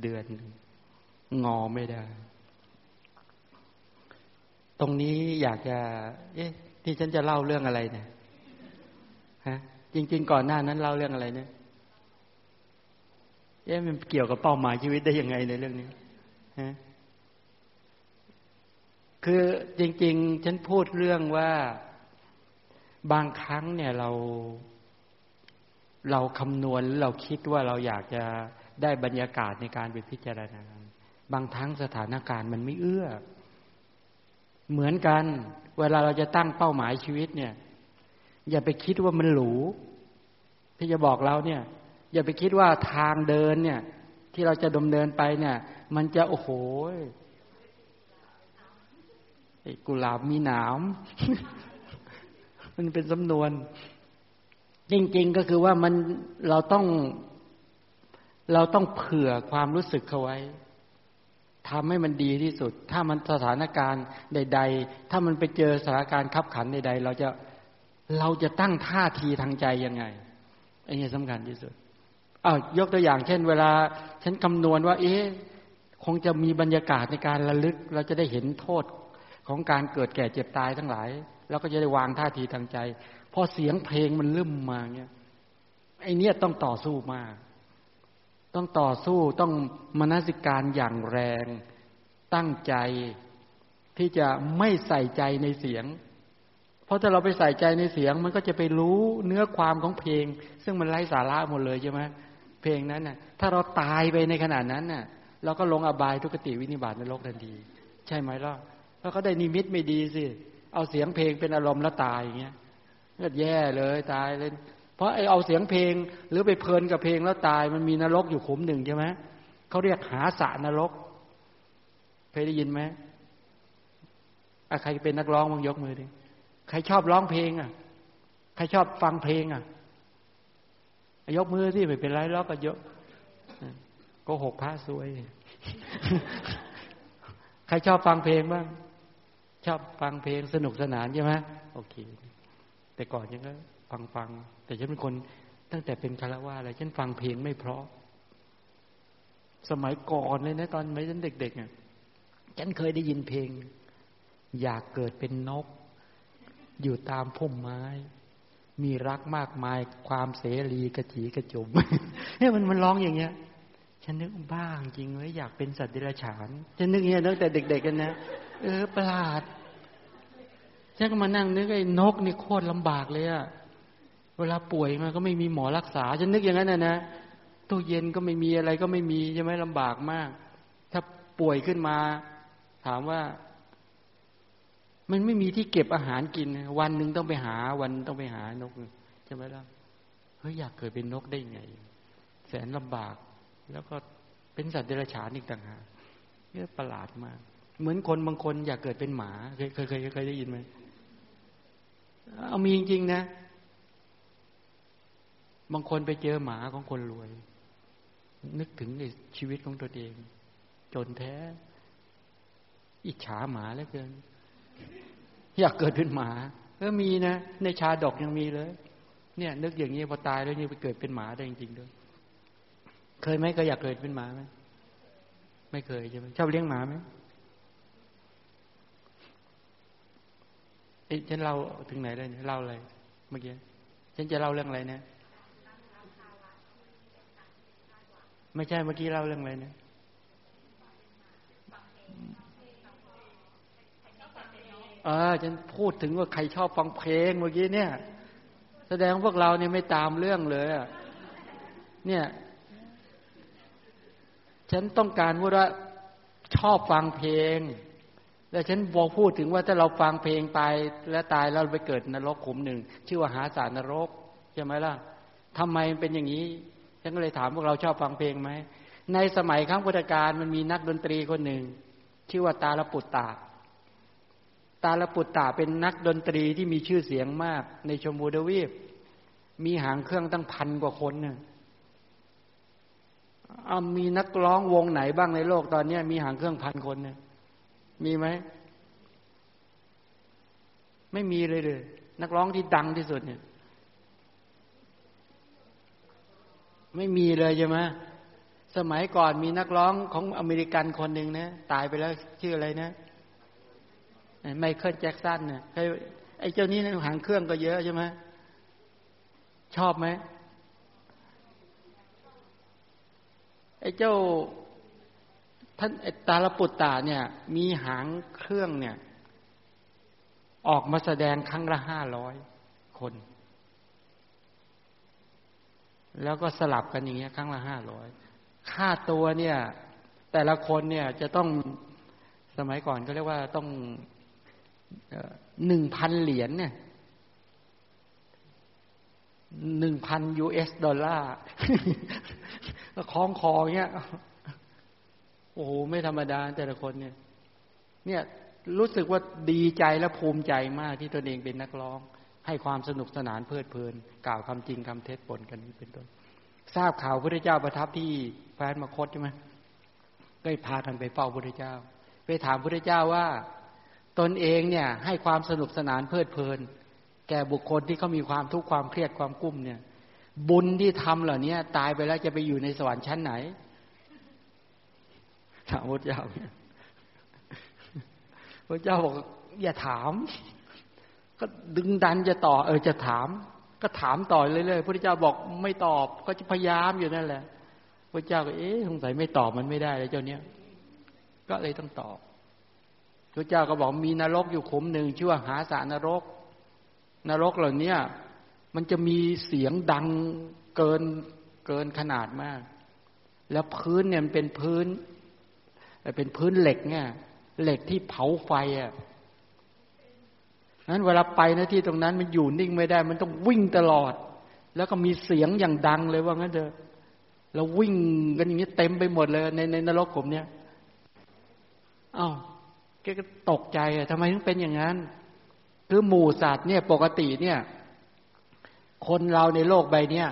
เดือนงอไม่ได้ ตรงนี้อยากจะ เอ๊ะที่ฉันจะเล่าเรื่องอะไรเนี่ยฮะ จริง ๆ ก่อนหน้านั้นเล่าเรื่องอะไรเนี่ยเอ๊ะมันเกี่ยวกับเป้าหมายชีวิตได้ยังไงในเรื่องนี้ฮะ คือจริง ๆ ฉันพูดเรื่องว่าบางครั้งเนี่ยเรา เราคำนวณเราคิดว่าเราอยากจะได้บรรยากาศในการไปพิจารณา บางครั้งสถานการณ์มันไม่เอื้อ เหมือนกัน เวลาเราจะตั้งเป้าหมายชีวิตเนี่ย อย่าไปคิดว่ามันหรูที่จะบอกเราเนี่ย อย่าไปคิดว่าทางเดินเนี่ย ที่เราจะดำเนินไปเนี่ย มันจะโอ้โห ไอ้กุหลาบมีหนาม มันเป็นสำนวน จริง ๆ ก็คือว่ามันเราต้อง เราต้องเผื่อความรู้สึกเขาไว้ทำให้มันดีที่สุด ถ้ามันสถานการณ์ใด ๆ ถ้ามันไปเจอสถานการณ์ขับขันใด ๆ เราจะเราจะตั้งท่าทีทางใจยังไงไอ้นี่สำคัญที่สุดอ้าวยกตัวอย่างเช่น เวลา ฉันคำนวณว่า เอ๊ะคงจะมีบรรยากาศในการระลึก เราจะได้เห็นโทษ ของการเกิดแก่เจ็บตายทั้งหลาย แล้วก็จะได้วางท่าทีทางใจ พอเสียงเพลงมันลืมมาเนี่ยไอ้นี่ต้องต่อสู้มาก ต้องต่อสู้ต้องมนสิการอย่างแรงตั้งใจที่จะไม่ใส่ใจในเสียง เพราะถ้าเราไปใส่ใจในเสียง มันก็จะไปรู้เนื้อความของเพลง ซึ่งมันไร้สาระหมดเลยใช่ไหมเพลงนั้นน่ะ ถ้าเราตายไปในขณะนั้นน่ะ เราก็ลงอบายทุกติวินิบาตในโลกทันที ใช่ไหมล่ะ แล้วก็ได้นิมิตไม่ดีสิ เอาเสียงเพลงเป็นอารมณ์แล้วตายอย่างเงี้ยก็แย่เลยตายเลย เพราะไอเอาเสียงเพลง หรือไปเพลินกับเพลงแล้วตาย มันมีนรกอยู่ขุมหนึ่งใช่ไหมเขาเรียกหาสะนรกเคยได้ยินไหมใครเป็นนักร้องมังยกมือดิใครชอบร้องเพลง อะ ใครชอบฟังเพลงอะ ยกมือที่ไม่เป็นไรแล้วก็ยอะก็หกพระสวย ใครชอบฟังเพลงบ้าง ชอบฟังเพลงสนุกสนานใช่ไหมโอเค แต่ก่อนยังก็ฟังฟัง แต่ฉันเป็นคนตั้งแต่เป็นคารวะอะไรฉันฟังเพลงไม่เพราะ สมัยก่อนเลยนะตอนไม่ฉันเด็กๆอะฉันเคยได้ยินเพลง อยากเกิดเป็นนก อยู่ตามพุ่มไม้ มีรักมากมายความเสรีกระจีกระจุมเนี่ยมันมันร้องอย่างเงี้ยฉันนึกบ้างจริงเลยอยากเป็นสัตว์เดรัจฉานฉันนึกเงี้ยตั้งแต่เด็ก ๆ กันนะ เออประหลาดฉันก็มานั่งนึกไอ้นกนี่โคตรลำบากเลยอะเวลาป่วยมันก็ไม่มีหมอรักษาฉันนึกอย่างนั้นนะนะตู้เย็นก็ไม่มีอะไรก็ไม่มีใช่ไหมลำบากมาก ถ้าป่วยขึ้นมา ถามว่า มันไม่มีที่เก็บอาหารกิน วันหนึ่งต้องไปหา วันต้องไปหานกใช่ไหมล่ะเฮ้ยอยากเกิดเป็นนกได้ไง แสนลำบาก แล้วก็เป็นสัตว์เดรัจฉานอีกต่างหากเนี่ยประหลาดมาก เหมือนคนบางคนอยากเกิดเป็นหมาเคยเคยเคยเคยได้ยินไหมเอามีจริงๆนะ บางคนไปเจอหมาของคนรวย นึกถึงในชีวิตของตัวเอง จนแท้ อิจฉาหมาแล้วเกิน อยากเกิดเป็นหมาก็มีนะ ในชาดกยังมีเลย เนี่ย นึกอย่างนี้พอตายแล้วนี่ไปเกิดเป็นหมาได้จริงๆด้วยเคยไหมก็อยากเกิดเป็นหมาไหมไม่เคยใช่ไหมชอบเลี้ยงหมาไหม เอ๊ะฉันเล่าถึงไหนเลยเนี่ยเล่าอะไรเมื่อกี้ฉันจะเล่าเรื่องอะไรเนี่ยไม่ใช่เมื่อกี้เล่าเรื่องอะไรนะเออฉันพูดถึงว่าใครชอบฟังเพลงเมื่อกี้เนี่ย แสดงพวกเราเนี่ยไม่ตามเรื่องเลยอะเนี่ย ฉันต้องการพูดว่าชอบฟังเพลง แล้วฉันบอกพูดถึงว่าถ้าเราฟังเพลงไปแล้วตายแล้วไปเกิดนรกขุมหนึ่งชื่อว่าหาสารนรกใช่ไหมล่ะทำไมเป็นอย่างนี้ ฉันก็เลยถามพวกเราชอบฟังเพลงไหมในสมัยครั้งพุทธกาลมันมีนักดนตรีคนหนึ่ง ชื่อว่าตาลปุตตาตาลปุตตาเป็นนักดนตรีที่มีชื่อเสียงมาก ในชมพูดวีปมีหางเครื่องตั้งพันกว่าคนเนี่ยมีนักร้องวงไหนบ้างในโลกตอนนี้มีหางเครื่องพันคนเนี่ย มีไหม ไม่มีเลยเลย นักร้องที่ดังที่สุดเนี่ย ไม่มีเลยใช่ไหมสมัยก่อนมีนักร้องของอเมริกันคนหนึ่งนะตายไปแล้วชื่ออะไรนะไมเคิลแจ็กสันเนี่ยไอ้เจ้านี้นะหางเครื่องก็เยอะใช่ไหมชอบไหมไอ้เจ้า ท่านตาลปุตตาเนี่ย มีหางเครื่องเนี่ย ออกมาแสดงครั้งละห้าร้อยคน แล้วก็สลับกันอย่างเงี้ย ครั้งละห้าร้อยค่าตัวเนี่ย แต่ละคนเนี่ยจะต้องสมัยก่อนก็เรียกว่าต้องหนึ่งพันเหรียญเนี่ยหนึ่งพันยูเอสดอลลาร์คล้องคอเงี้ย อ้โหไม่ธรรมดาแต่ละคนเนี่ย เนี่ยรู้สึกว่าดีใจและภูมิใจมากที่ตนเองเป็นนักร้อง ให้ความสนุกสนานเพลิดเพลิน กล่าวคำจริงคำเท็จปนกันนี้เป็นต้นทราบข่าวพระเจ้าประทับที่แฟนมคตใช่ไหมก็พากันไปเฝ้าพระเจ้า ไปถามพระเจ้าว่า ตนเองเนี่ย ให้ความสนุกสนานเพลิดเพลิน แก่บุคคลที่เขามีความทุกข์ความเครียดความกุ้มเนี่ย บุญที่ทำเหล่านี้ตายไปแล้วจะไปอยู่ในสวรรค์ชั้นไหน ถามพระเจ้าพระเจ้าบอกอย่าถาม ก็ดึงดันจะต่อ เออจะถาม ก็ถามต่อเรื่อยๆพระเจ้าบอกไม่ตอบ ก็จะพยายามอยู่นั่นแหละพระเจ้าก็เอ๊ะสงสัยไม่ตอบมันไม่ได้เลยเจ้าเนี้ยก็เลยต้องตอบพระเจ้าก็บอกมีนรกอยู่ขุมหนึ่งชื่อว่าหาสารนรก นรกเหล่านี้มันจะมีเสียงดังเกินเกินขนาดมาก แล้วพื้นเนี่ยมันเป็นพื้น เป็นพื้นเหล็กเนี่ยเหล็กที่เผาไฟอะนั้นเวลาไปนะที่ตรงนั้นมันอยู่นิ่งไม่ได้ มันต้องวิ่งตลอด แล้วก็มีเสียงอย่างดังเลยว่างั้นเถอะเราวิ่งกันอย่างนี้เต็มไปหมดเลย ในในนรกผมเนี่ยอา้าวแกก็ตกใจอะทำไมถึงเป็นอย่างนั้น คือหมู่สัตว์เนี่ยปกติเนี่ย คนเราในโลกใบเนี้ย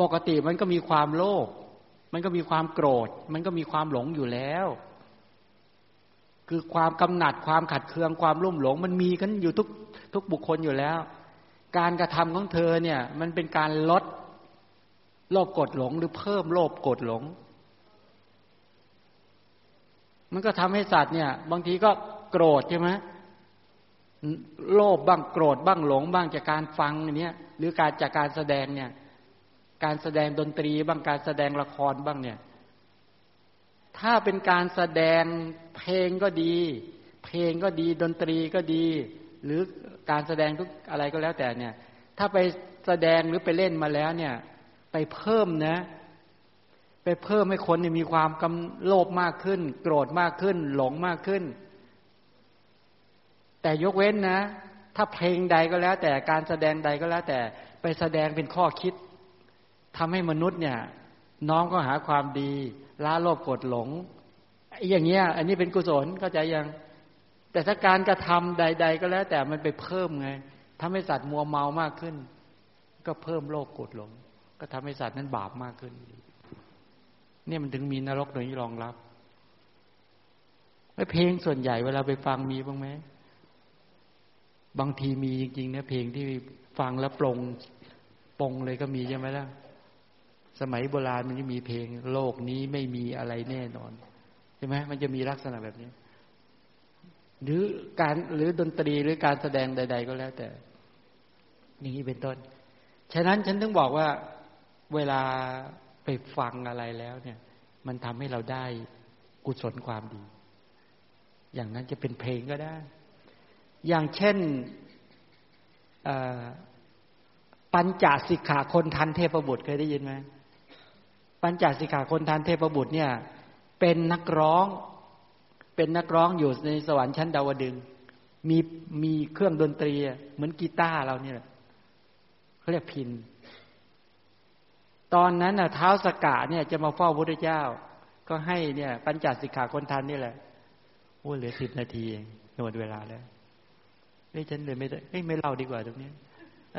ปกติมันก็มีความโลภมันก็มีความโกรธ มันก็มีความหลงอยู่แล้ว คือความกำหนัดความขัดเคืองความรุ่มหลง มันมีกันอยู่ทุกทุกบุคคลอยู่แล้ว การกระทำของเธอเนี่ย มันเป็นการลดโลภกดหลงหรือเพิ่มโลภกดหลง มันก็ทำให้สัตว์เนี่ย บางทีก็โกรธใช่ไหมโลภบ้างโกรธบ้างหลงบ้างจากการฟังเนี่ยหรือการจากการแสดงเนี่ย การแสดงดนตรีบ้างการแสดงละครบ้างเนี่ย ถ้าเป็นการแสดง เพลงก็ดี เพลงก็ดีดนตรีก็ดี หรือการแสดงทุกอะไรก็แล้วแต่เนี่ย ถ้าไปแสดงหรือไปเล่นมาแล้วเนี่ย ไปเพิ่มนะ ไปเพิ่มให้คนมีความกำโลภมากขึ้น โกรธมากขึ้น หลงมากขึ้น แต่ยกเว้นนะ ถ้าเพลงใดก็แล้ว แต่การแสดงใดก็แล้ว แต่ไปแสดงเป็นข้อคิดทำให้มนุษย์เนี่ย น้อมก็หาความดีละโลภโกรธหลง อย่างเงี้ย อันนี้เป็นกุศลเข้าใจยัง แต่ถ้าการกระทำใด ๆ ก็แล้ว แต่มันไปเพิ่มไงทำให้สัตว์มัวเมามากขึ้น ก็เพิ่มโลภโกรธหลง ก็ทำให้สัตว์นั้นบาปมากขึ้น เนี่ยมันถึงมีนรกโดยรองรับไอ้เพลงส่วนใหญ่เวลาไปฟังมีบ้างไหมบางทีมีจริงๆนะเพลงที่ฟังแล้วปรงปรงเลยก็มีใช่ไหมล่ะ สมัยโบราณมันจะมีเพลง โลกนี้ไม่มีอะไรแน่นอน ใช่ไหมมันจะมีลักษณะแบบนี้ หรือการหรือดนตรีหรือการแสดงใด ๆ ก็แล้วแต่อย่างนี้เป็นต้น ฉะนั้นฉันต้องบอกว่าเวลาไปฟังอะไรแล้วเนี่ย มันทำให้เราได้กุศลความดี อย่างนั้นจะเป็นเพลงก็ได้ อย่างเช่นปัญจสิกขาคนทันเทพบุตรเคยได้ยินไหมปัญจสิกขาคนทันเทพบุตรเนี่ย เป็นนักร้อง เป็นนักร้องอยู่ในสวรรค์ชั้นดาวดึง มีมีเครื่องดนตรี เหมือนกีตาร์เราเนี่ยเขาเรียกพิน ตอนนั้นน่ะเท้าสกาเนี่ย จะมาเฝ้าพระเจ้า ก็ให้เนี่ย ปัญจสิกขาคนทันนี่แหละโอ้เหลือสิบนาทีเองหมดเวลาแล้วเฮ้ยฉันเลยไม่ได้เฮ้ยไม่เล่าดีกว่าตรงนี้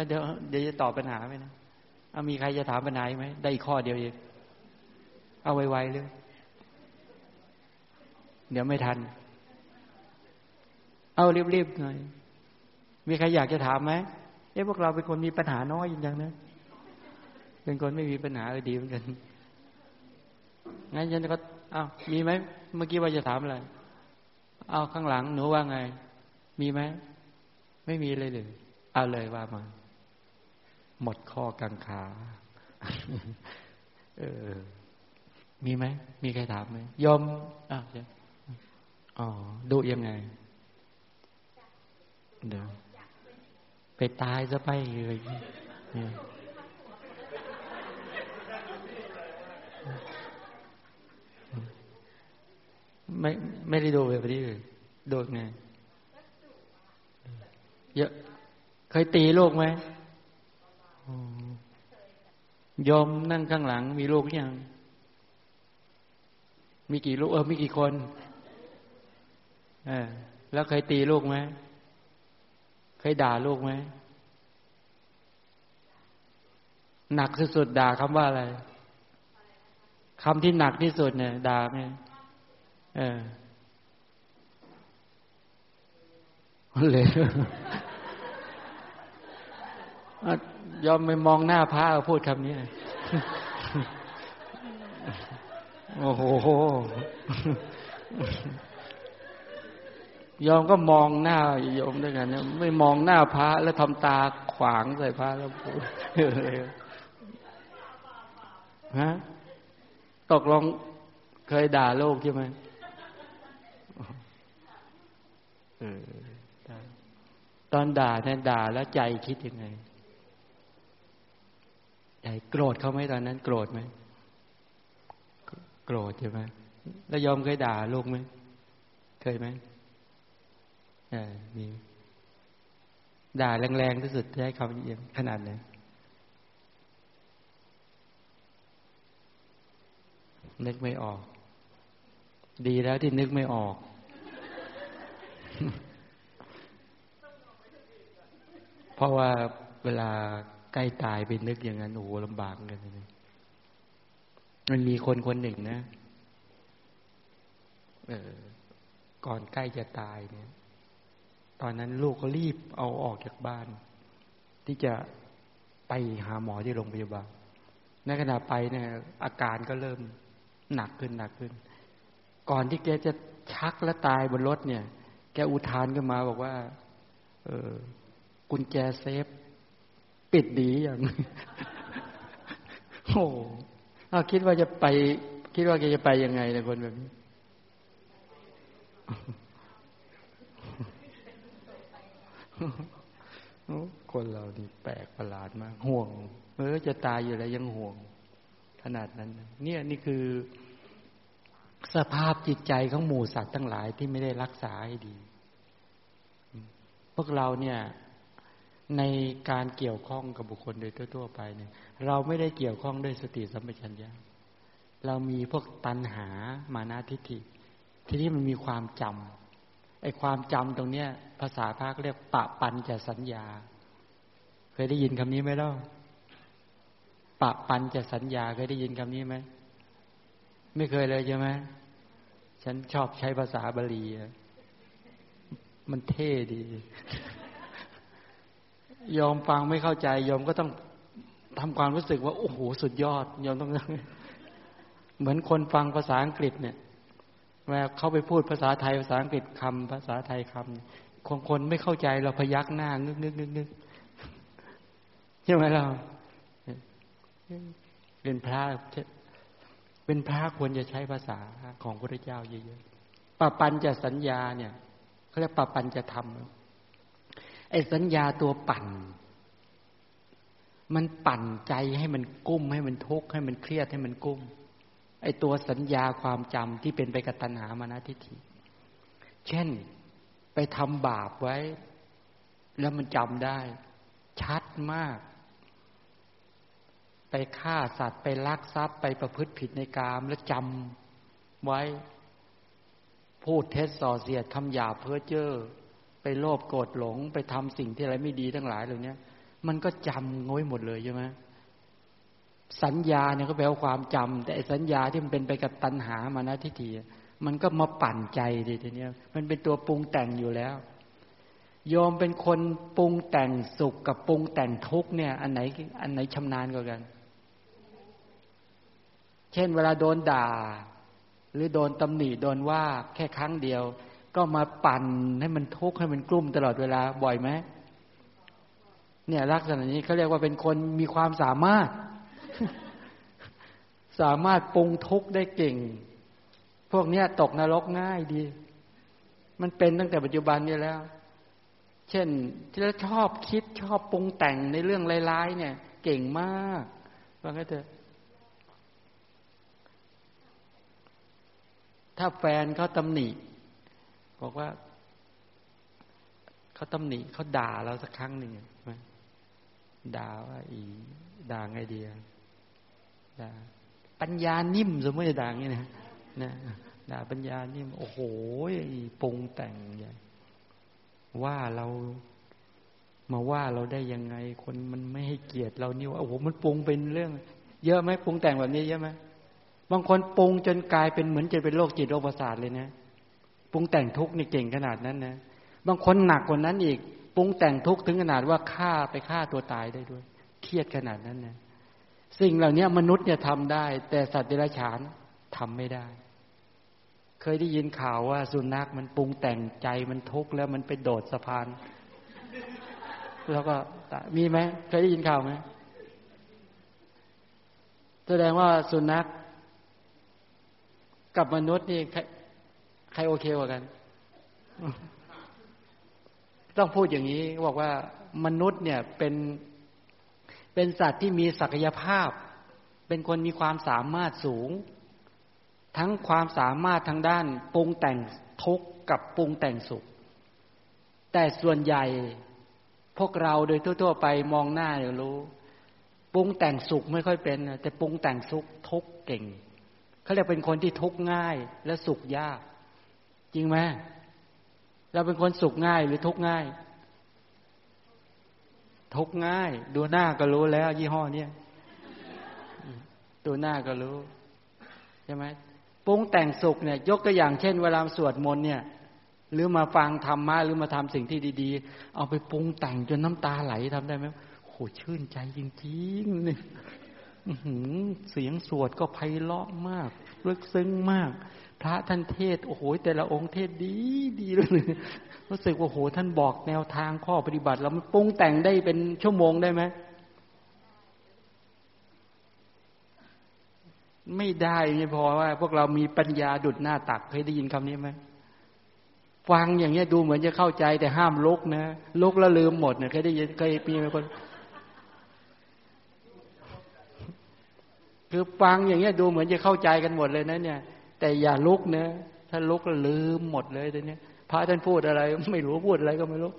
เดี๋ยวเดี๋ยวจะตอบปัญหาไหมนะเอามีใครจะถามปัญหาไหมได้อีกข้อเดียวเองเอาไวๆเลย เดี๋ยวไม่ทัน เอารีบๆหน่อย มีใครอยากจะถามไหมเอ๊ะพวกเราเป็นคนมีปัญหาน้อยอย่างนะเป็นคนไม่มีปัญหาเออดีเหมือนกันงั้นฉันก็อ้าวมีไหมเมื่อกี้ว่าจะถามอะไรเอาข้างหลังหนูว่าไง มีไหมไม่มีเลยเลยเอาเลยว่ามา หมดข้อกังขาเออมีไหมมีใครถามไหมยอมอ้าว อ๋อ ดูยังไง เดี๋ยว ไปตายซะไปเลยไม่ไม่ได้ดูแบบนี้เลยดูไงเยอะเคยตีลูกไหมยอมนั่งข้างหลัง มีลูกยัง มีกี่ลูกเออมีกี่คน แล้วเคยตีลูกไหมเคยด่าลูกไหมหนักที่สุดด่าคำว่าอะไรคำที่หนักที่สุดเนี่ยด่าไงเออเลยยอมไปมองหน้าพระพูดคำนี้โอ้โห ยอมก็มองหน้าโยมด้วยกันไม่มองหน้าพระแล้วทำตาขวางใส่พระแล้วพูดฮะตกลงเคยด่าโลกใช่ไหมตอนด่าเนี่ยด่าแล้วใจคิดยังไงใจโกรธเขาไหมตอนนั้น โกรธไหมโกรธใช่ไหมแล้วยอมเคยด่าลูกไหมเคยไหม อมีด่าแรงๆที่สุดใช้คำเยี่ยมขนาดไหนนึกไม่ออก ดีแล้วที่นึกไม่ออก เพราะว่าเวลาใกล้ตายไปนึกอย่างนั้นโอ้โหลำบากเลยมันมีคนคนหนึ่งนะ เออ ก่อนใกล้จะตายเนี่ย ตอนนั้นลูกก็รีบเอาออกจากบ้าน ที่จะไปหาหมอที่โรงพยาบาลในขณะไปเนี่ยอาการก็เริ่มหนักขึ้นหนักขึ้น ก่อนที่แกจะชักและตายบนรถเนี่ย แกอุทานขึ้นมาบอกว่า เออกุญแจเซฟ ปิดดีอย่างโอ้เอาคิดว่าจะไป คิดว่าแกจะไปยังไงในคนแบบนี้ คนเรานี่แปลกประหลาดมาก ห่วงเออจะตายอยู่แล้วยังห่วง ขนาดนั้น เนี่ยนี่คือ สภาพจิตใจของหมู่สัตว์ทั้งหลายที่ไม่ได้รักษาให้ดี พวกเราเนี่ยในการเกี่ยวข้องกับบุคคลโดยทั่วๆไปเนี่ย เราไม่ได้เกี่ยวข้องด้วยสติสัมปชัญญะเรามีพวกตัณหามานาทิฏฐิ ทีนี้มันมีความจำ ไอ้ความจำตรงเนี้ย ภาษาภาคเรียกปะปันจะสัญญา เคยได้ยินคำนี้ไหมล่ะปะปันจะสัญญาเคยได้ยินคำนี้ไหมไม่เคยเลยใช่ไหมฉันชอบใช้ภาษาบาลีมันเท่ดี ยอมฟังไม่เข้าใจ ยอมก็ต้องทำความรู้สึกว่า โอ้โห สุดยอด ยอมต้อง เหมือนคนฟังภาษาอังกฤษเนี่ย เวลาเขาไปพูดภาษาไทยภาษาอังกฤษคำภาษาไทยคำคนคนไม่เข้าใจเราพยักหน้างึกนึกนึกนึกใช่ไหมเราเป็นพระเป็นพระควรจะใช้ภาษาของพระเจ้าเยอะๆปปัญจะสัญญาเนี่ยเขาเรียกปปัญจะทำไอ้สัญญาตัวปั่น มันปั่นใจให้มันกุ้มให้มันทุกข์ให้มันเครียดให้มันกุ้ม ไอตัวสัญญาความจำที่เป็นไปกับตัณหามานะทิฏฐิ เช่นไปทำบาปไว้ แล้วมันจำได้ ชัดมาก ไปฆ่าสัตว์ไปลักทรัพย์ไปประพฤติผิดในกามแล้วจำไว้ พูดเท็จส่อเสียดคำหยาเพ้อเจ้อไปโลภโกรธหลง ไปทำสิ่งที่อะไรไม่ดีทั้งหลายเหล่านี้มันก็จำง้อยหมดเลยใช่ไหม สัญญาเนี่ยก็แปลว่าความจำแต่สัญญาที่มันเป็นไปกับตัณหามานะทิฏฐิมันก็มาปั่นใจดิทีนี้มันเป็นตัวปรุงแต่งอยู่แล้วยอมเป็นคนปรุงแต่งสุขกับปรุงแต่งทุกเนี่ย อันไหน อันไหนชำนาญกว่ากัน เช่นเวลาโดนด่า หรือโดนตำหนิโดนว่าแค่ครั้งเดียว ก็มาปั่นให้มันทุกข์ให้มันกลุ้มตลอดเวลาบ่อยไหมเนี่ยลักษณะนี้เขาเรียกว่าเป็นคนมีความสามารถ สามารถปรุงทุกข์ได้เก่ง พวกเนี้ยตกนรกง่ายดี มันเป็นตั้งแต่ปัจจุบันนี้แล้ว เช่นที่ชอบคิดชอบปรุงแต่งในเรื่องร้ายๆเนี่ย เก่งมากว่างั้นเถอะถ้าแฟนเขาตำหนิบอกว่าเขาตำหนิเขาด่าเราสักครั้งหนึ่งด่าว่าอี ด่าไงเดีย ด่าปัญญานิ่มสมมติจะด่าอย่างนี้นะนะด่าปัญญานิ่มโอ้โหปรุงแต่งใหญ่ว่าเรามาว่าเราได้ยังไง คนมันไม่ให้เกียรติเรานี่ว่าโอ้โหมันปรุงเป็นเรื่อง เยอะไหมปรุงแต่งแบบนี้เยอะไหมบางคนปรุงจนกลายเป็นเหมือนจะเป็นโรคจิตโรคประสาทเลยนะปรุงแต่งทุกข์นี่เก่งขนาดนั้นนะบางคนหนักกว่านั้นอีกปรุงแต่งทุกข์ถึงขนาดว่าฆ่าไปฆ่าตัวตายได้ด้วย เครียดขนาดนั้นนะ สิ่งเหล่านี้มนุษย์เนี่ยทำได้ แต่สัตว์เดรัจฉานทำไม่ได้ เคยได้ยินข่าวว่าสุนัขมันปรุงแต่งใจมันทุกข์แล้วมันไปโดดสะพาน แล้วก็มีไหมเคยได้ยินข่าวไหมแสดงว่าสุนัขกับมนุษย์นี่ใครใครโอเคกว่ากัน ต้องพูดอย่างนี้บอกว่ามนุษย์เนี่ยเป็น เป็นสัตว์ที่มีศักยภาพ เป็นคนมีความสามารถสูง ทั้งความสามารถทางด้านปรุงแต่งทุกข์กับปรุงแต่งสุข แต่ส่วนใหญ่พวกเราโดยทั่ว ๆ ไปมองหน้าอยู่รู้ปรุงแต่งสุขไม่ค่อยเป็น แต่ปรุงแต่งสุขทุกเก่งเขาเรียกเป็นคนที่ทุกข์ง่ายและสุขยาก จริงไหมเราเป็นคนสุขง่ายหรือทุกข์ง่าย ทุกง่าย ดูหน้าก็รู้แล้ว ยี่ห้อเนี้ยดูหน้าก็รู้ใช่ไหมปรุงแต่งสุขเนี่ย ยกตัวอย่างเช่น เวลาสวดมนต์เนี่ย หรือมาฟังธรรมะหรือมาทำสิ่งที่ดี ๆ เอาไปปรุงแต่งจนน้ำตาไหลทำได้ไหมโหชื่นใจจริงๆเนี่ยเสียงสวดก็ไพเราะมากลึกซึ้งมาก พระท่านเทศโอ้โหแต่ละองค์เทศดีดีเลยรู้สึกว่าโอ้โหท่านบอกแนวทางข้อปฏิบัติเรามันปรุงแต่งได้เป็นชั่วโมงได้ไหมไม่ได้ไม่พอว่า พวกเรามีปัญญาดุดหน้าตักเคยได้ยินคำนี้ไหมฟังอย่างเงี้ยดูเหมือนจะเข้าใจแต่ห้ามลกนะลกแล้วลืมหมดเนี่ยเคยได้ยินเคยมีคนคือฟังอย่างเงี้ยดูเหมือนจะเข้าใจกันหมดเลยนะเนี่ย แต่อย่าลุกนะถ้าลุกแล้วลืมหมดเลยต่เนี้พระท่านพูดอะไร ไม่รู้พูดอะไรก็ไม่รู้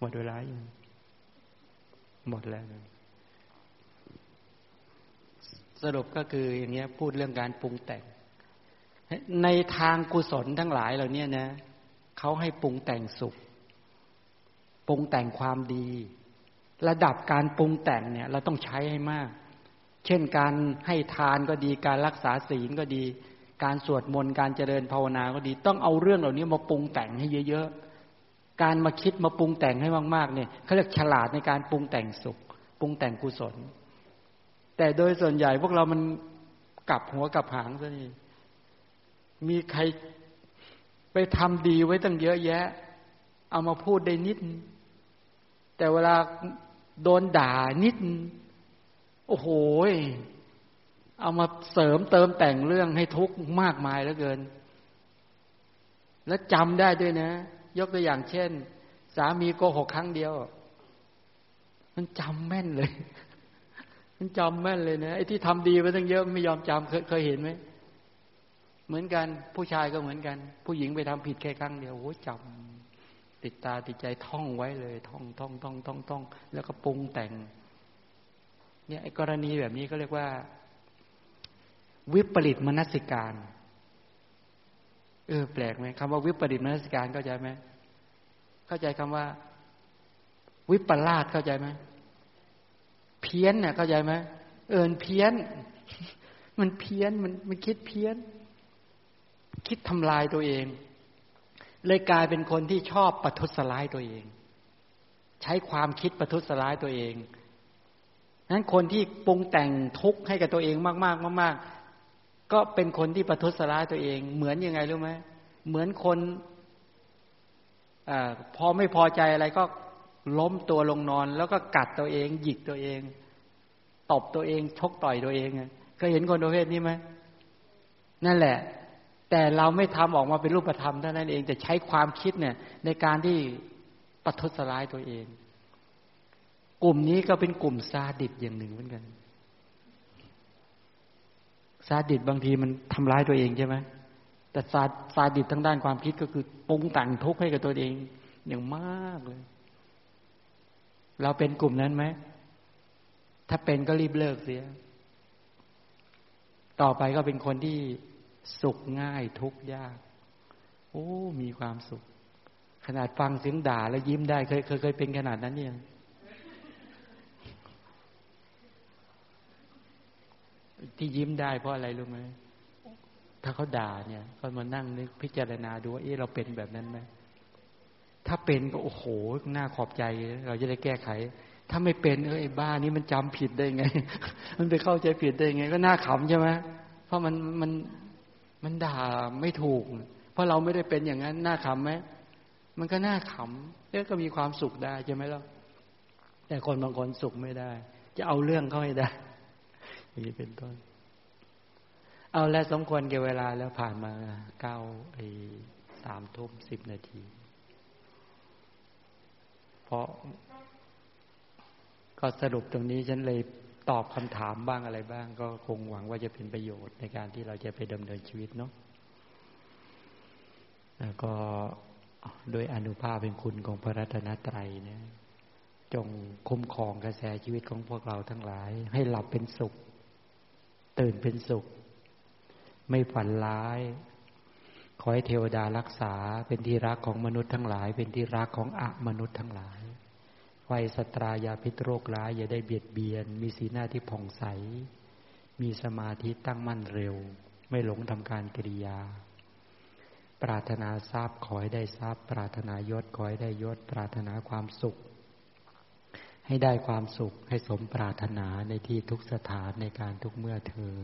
หมดเวลาอย่างหมดแล้วสรุปก็คืออย่างเงี้ย พูดเรื่องการปรุงแต่ง ในทางกุศลทั้งหลายเหล่านี้นะเขาให้ปรุงแต่งสุข ปรุงแต่งความดี ระดับการปรุงแต่งเนี่ย เราต้องใช้ให้มาก เช่นการให้ทานก็ดี การรักษาศีลก็ดี การสวดมนต์การเจริญภาวนาก็ดี ต้องเอาเรื่องเหล่านี้มาปรุงแต่งให้เยอะๆ การมาคิดมาปรุงแต่งให้มากๆเนี่ยเขาเรียกฉลาดในการปรุงแต่งสุข ปรุงแต่งกุศล แต่โดยส่วนใหญ่พวกเรามันกลับหัวกลับหางซะนี่มีใครไปทำดีไว้ตั้งเยอะแยะ เอามาพูดได้นิด แต่เวลาโดนด่านิด โอ้โหเอามาเสริมเติมแต่งเรื่องให้ทุกข์มากมายเหลือเกิน และจำได้ด้วยนะ ยกตัวอย่างเช่น สามีโกหกครั้งเดียว มันจำแม่นเลย มันจำแม่นเลยนะไอ้ที่ทำดีไปตั้งเยอะไม่ยอมจำเคยเคยเห็นไหมเหมือนกัน ผู้ชายก็เหมือนกัน ผู้หญิงไปทำผิดแค่ครั้งเดียวโอ้จำติดตาติดใจท่องไว้เลย ท่องท่องท่องท่องท่องแล้วก็ปรุงแต่ง เนี่ยกรณีแบบนี้ก็เรียกว่า วิปริตมนสิการ เออ แปลกไหมคำว่าวิปริตมนสิการเข้าใจไหมเข้าใจคำว่า วิปลาสเข้าใจไหมเพี้ยนเนี่ยเข้าใจไหมเอินเพี้ยน มันเพี้ยนมันมันคิดเพี้ยน คิดทำลายตัวเอง เลยกลายเป็นคนที่ชอบประทุษร้ายตัวเอง ใช้ความคิดประทุษร้ายตัวเอง นั้นคนที่ปรุงแต่งทุกข์ให้กับตัวเองมาก ๆ มาก ๆ ก็เป็นคนที่ประทุษร้ายตัวเอง เหมือนยังไงรู้ไหมเหมือนคนอพอไม่พอใจอะไรก็ล้มตัวลงนอน แล้วก็กัดตัวเอง หยิกตัวเองตบตัวเองชกต่อยตัวเองเคยเห็นคนประเภทนี้ไหมนั่นแหละ แต่เราไม่ทำออกมาเป็นรูปธรรมเท่านั้นเองแต่ใช้ความคิดเนี่ย ในการที่ปัทุสลายตัวเอง กลุ่มนี้ก็เป็นกลุ่มซาดิสอย่างหนึ่งเหมือนกัน ซาดิสบางทีมันทำร้ายตัวเองใช่ไหมแต่ซาซาดิสทางด้านความคิดก็คือปรุงแต่งทุกข์ให้กับตัวเองอย่างมากเลย เราเป็นกลุ่มนั้นไหม ถ้าเป็นก็รีบเลิกเสีย ต่อไปก็เป็นคนที่สุขง่ายทุกยาก โอ้ มีความสุข ขนาดฟังเสียงด่าแล้วยิ้มได้เคยเคยเคยเป็นขนาดนั้นเนี่ ที่ยิ้มได้เพราะอะไรรู้ไหมถ้าเขาด่าเนี่ยก็มานั่งนึกพิจารณาดูว่าเอ๊ะเราเป็นแบบนั้นไหมถ้าเป็นก็โอ้โหน่าขอบใจ เราจะได้แก้ไข ถ้าไม่เป็นเออไอ้บ้านี้มันจำผิดได้ไง มันไปเข้าใจผิดได้ไง ก็น่าขำใช่ไหมเพราะมันมันมันด่าไม่ถูก เพราะเราไม่ได้เป็นอย่างนั้นน่าขำไหมมันก็น่าขำเอ๊ก็มีความสุขได้ใช่ไหมล่ะแต่คนบางคนสุขไม่ได้ จะเอาเรื่องเขาให้ได้ นี้เป็นต้น เอาและสมควรเกี่เวลาแล้วผ่านมาเก้าไอ้สามทุ่มสิบนาที เพราะก็สรุปตรงนี้ฉันเลยตอบคำถามบ้างอะไรบ้าง ก็คงหวังว่าจะเป็นประโยชน์ในการที่เราจะไปดำเนินชีวิตเนาะแล้วก็โดยอนุภาพเป็นคุณของพระรัตนตรัยเนี่ยจงคุ้มครองกระแสชีวิตของพวกเราทั้งหลาย ให้หลับเป็นสุข ตื่นเป็นสุข ไม่ฝันร้าย ขอให้เทวดารักษาเป็นที่รักของมนุษย์ทั้งหลาย เป็นที่รักของอะมนุษย์ทั้งหลายไวสตรายาพิษโรคร้าย อย่าได้เบียดเบียน มีสีหน้าที่ผ่องใส มีสมาธิตั้งมั่นเร็ว ไม่หลงทำการกิริยา ปรารถนาทราบขอให้ได้ทราบปรารถนายศขอให้ได้ยศ ปรารถนาความสุข ให้ได้ความสุขให้สมปรารถนาในที่ทุกสถานในการทุกเมื่อเธอ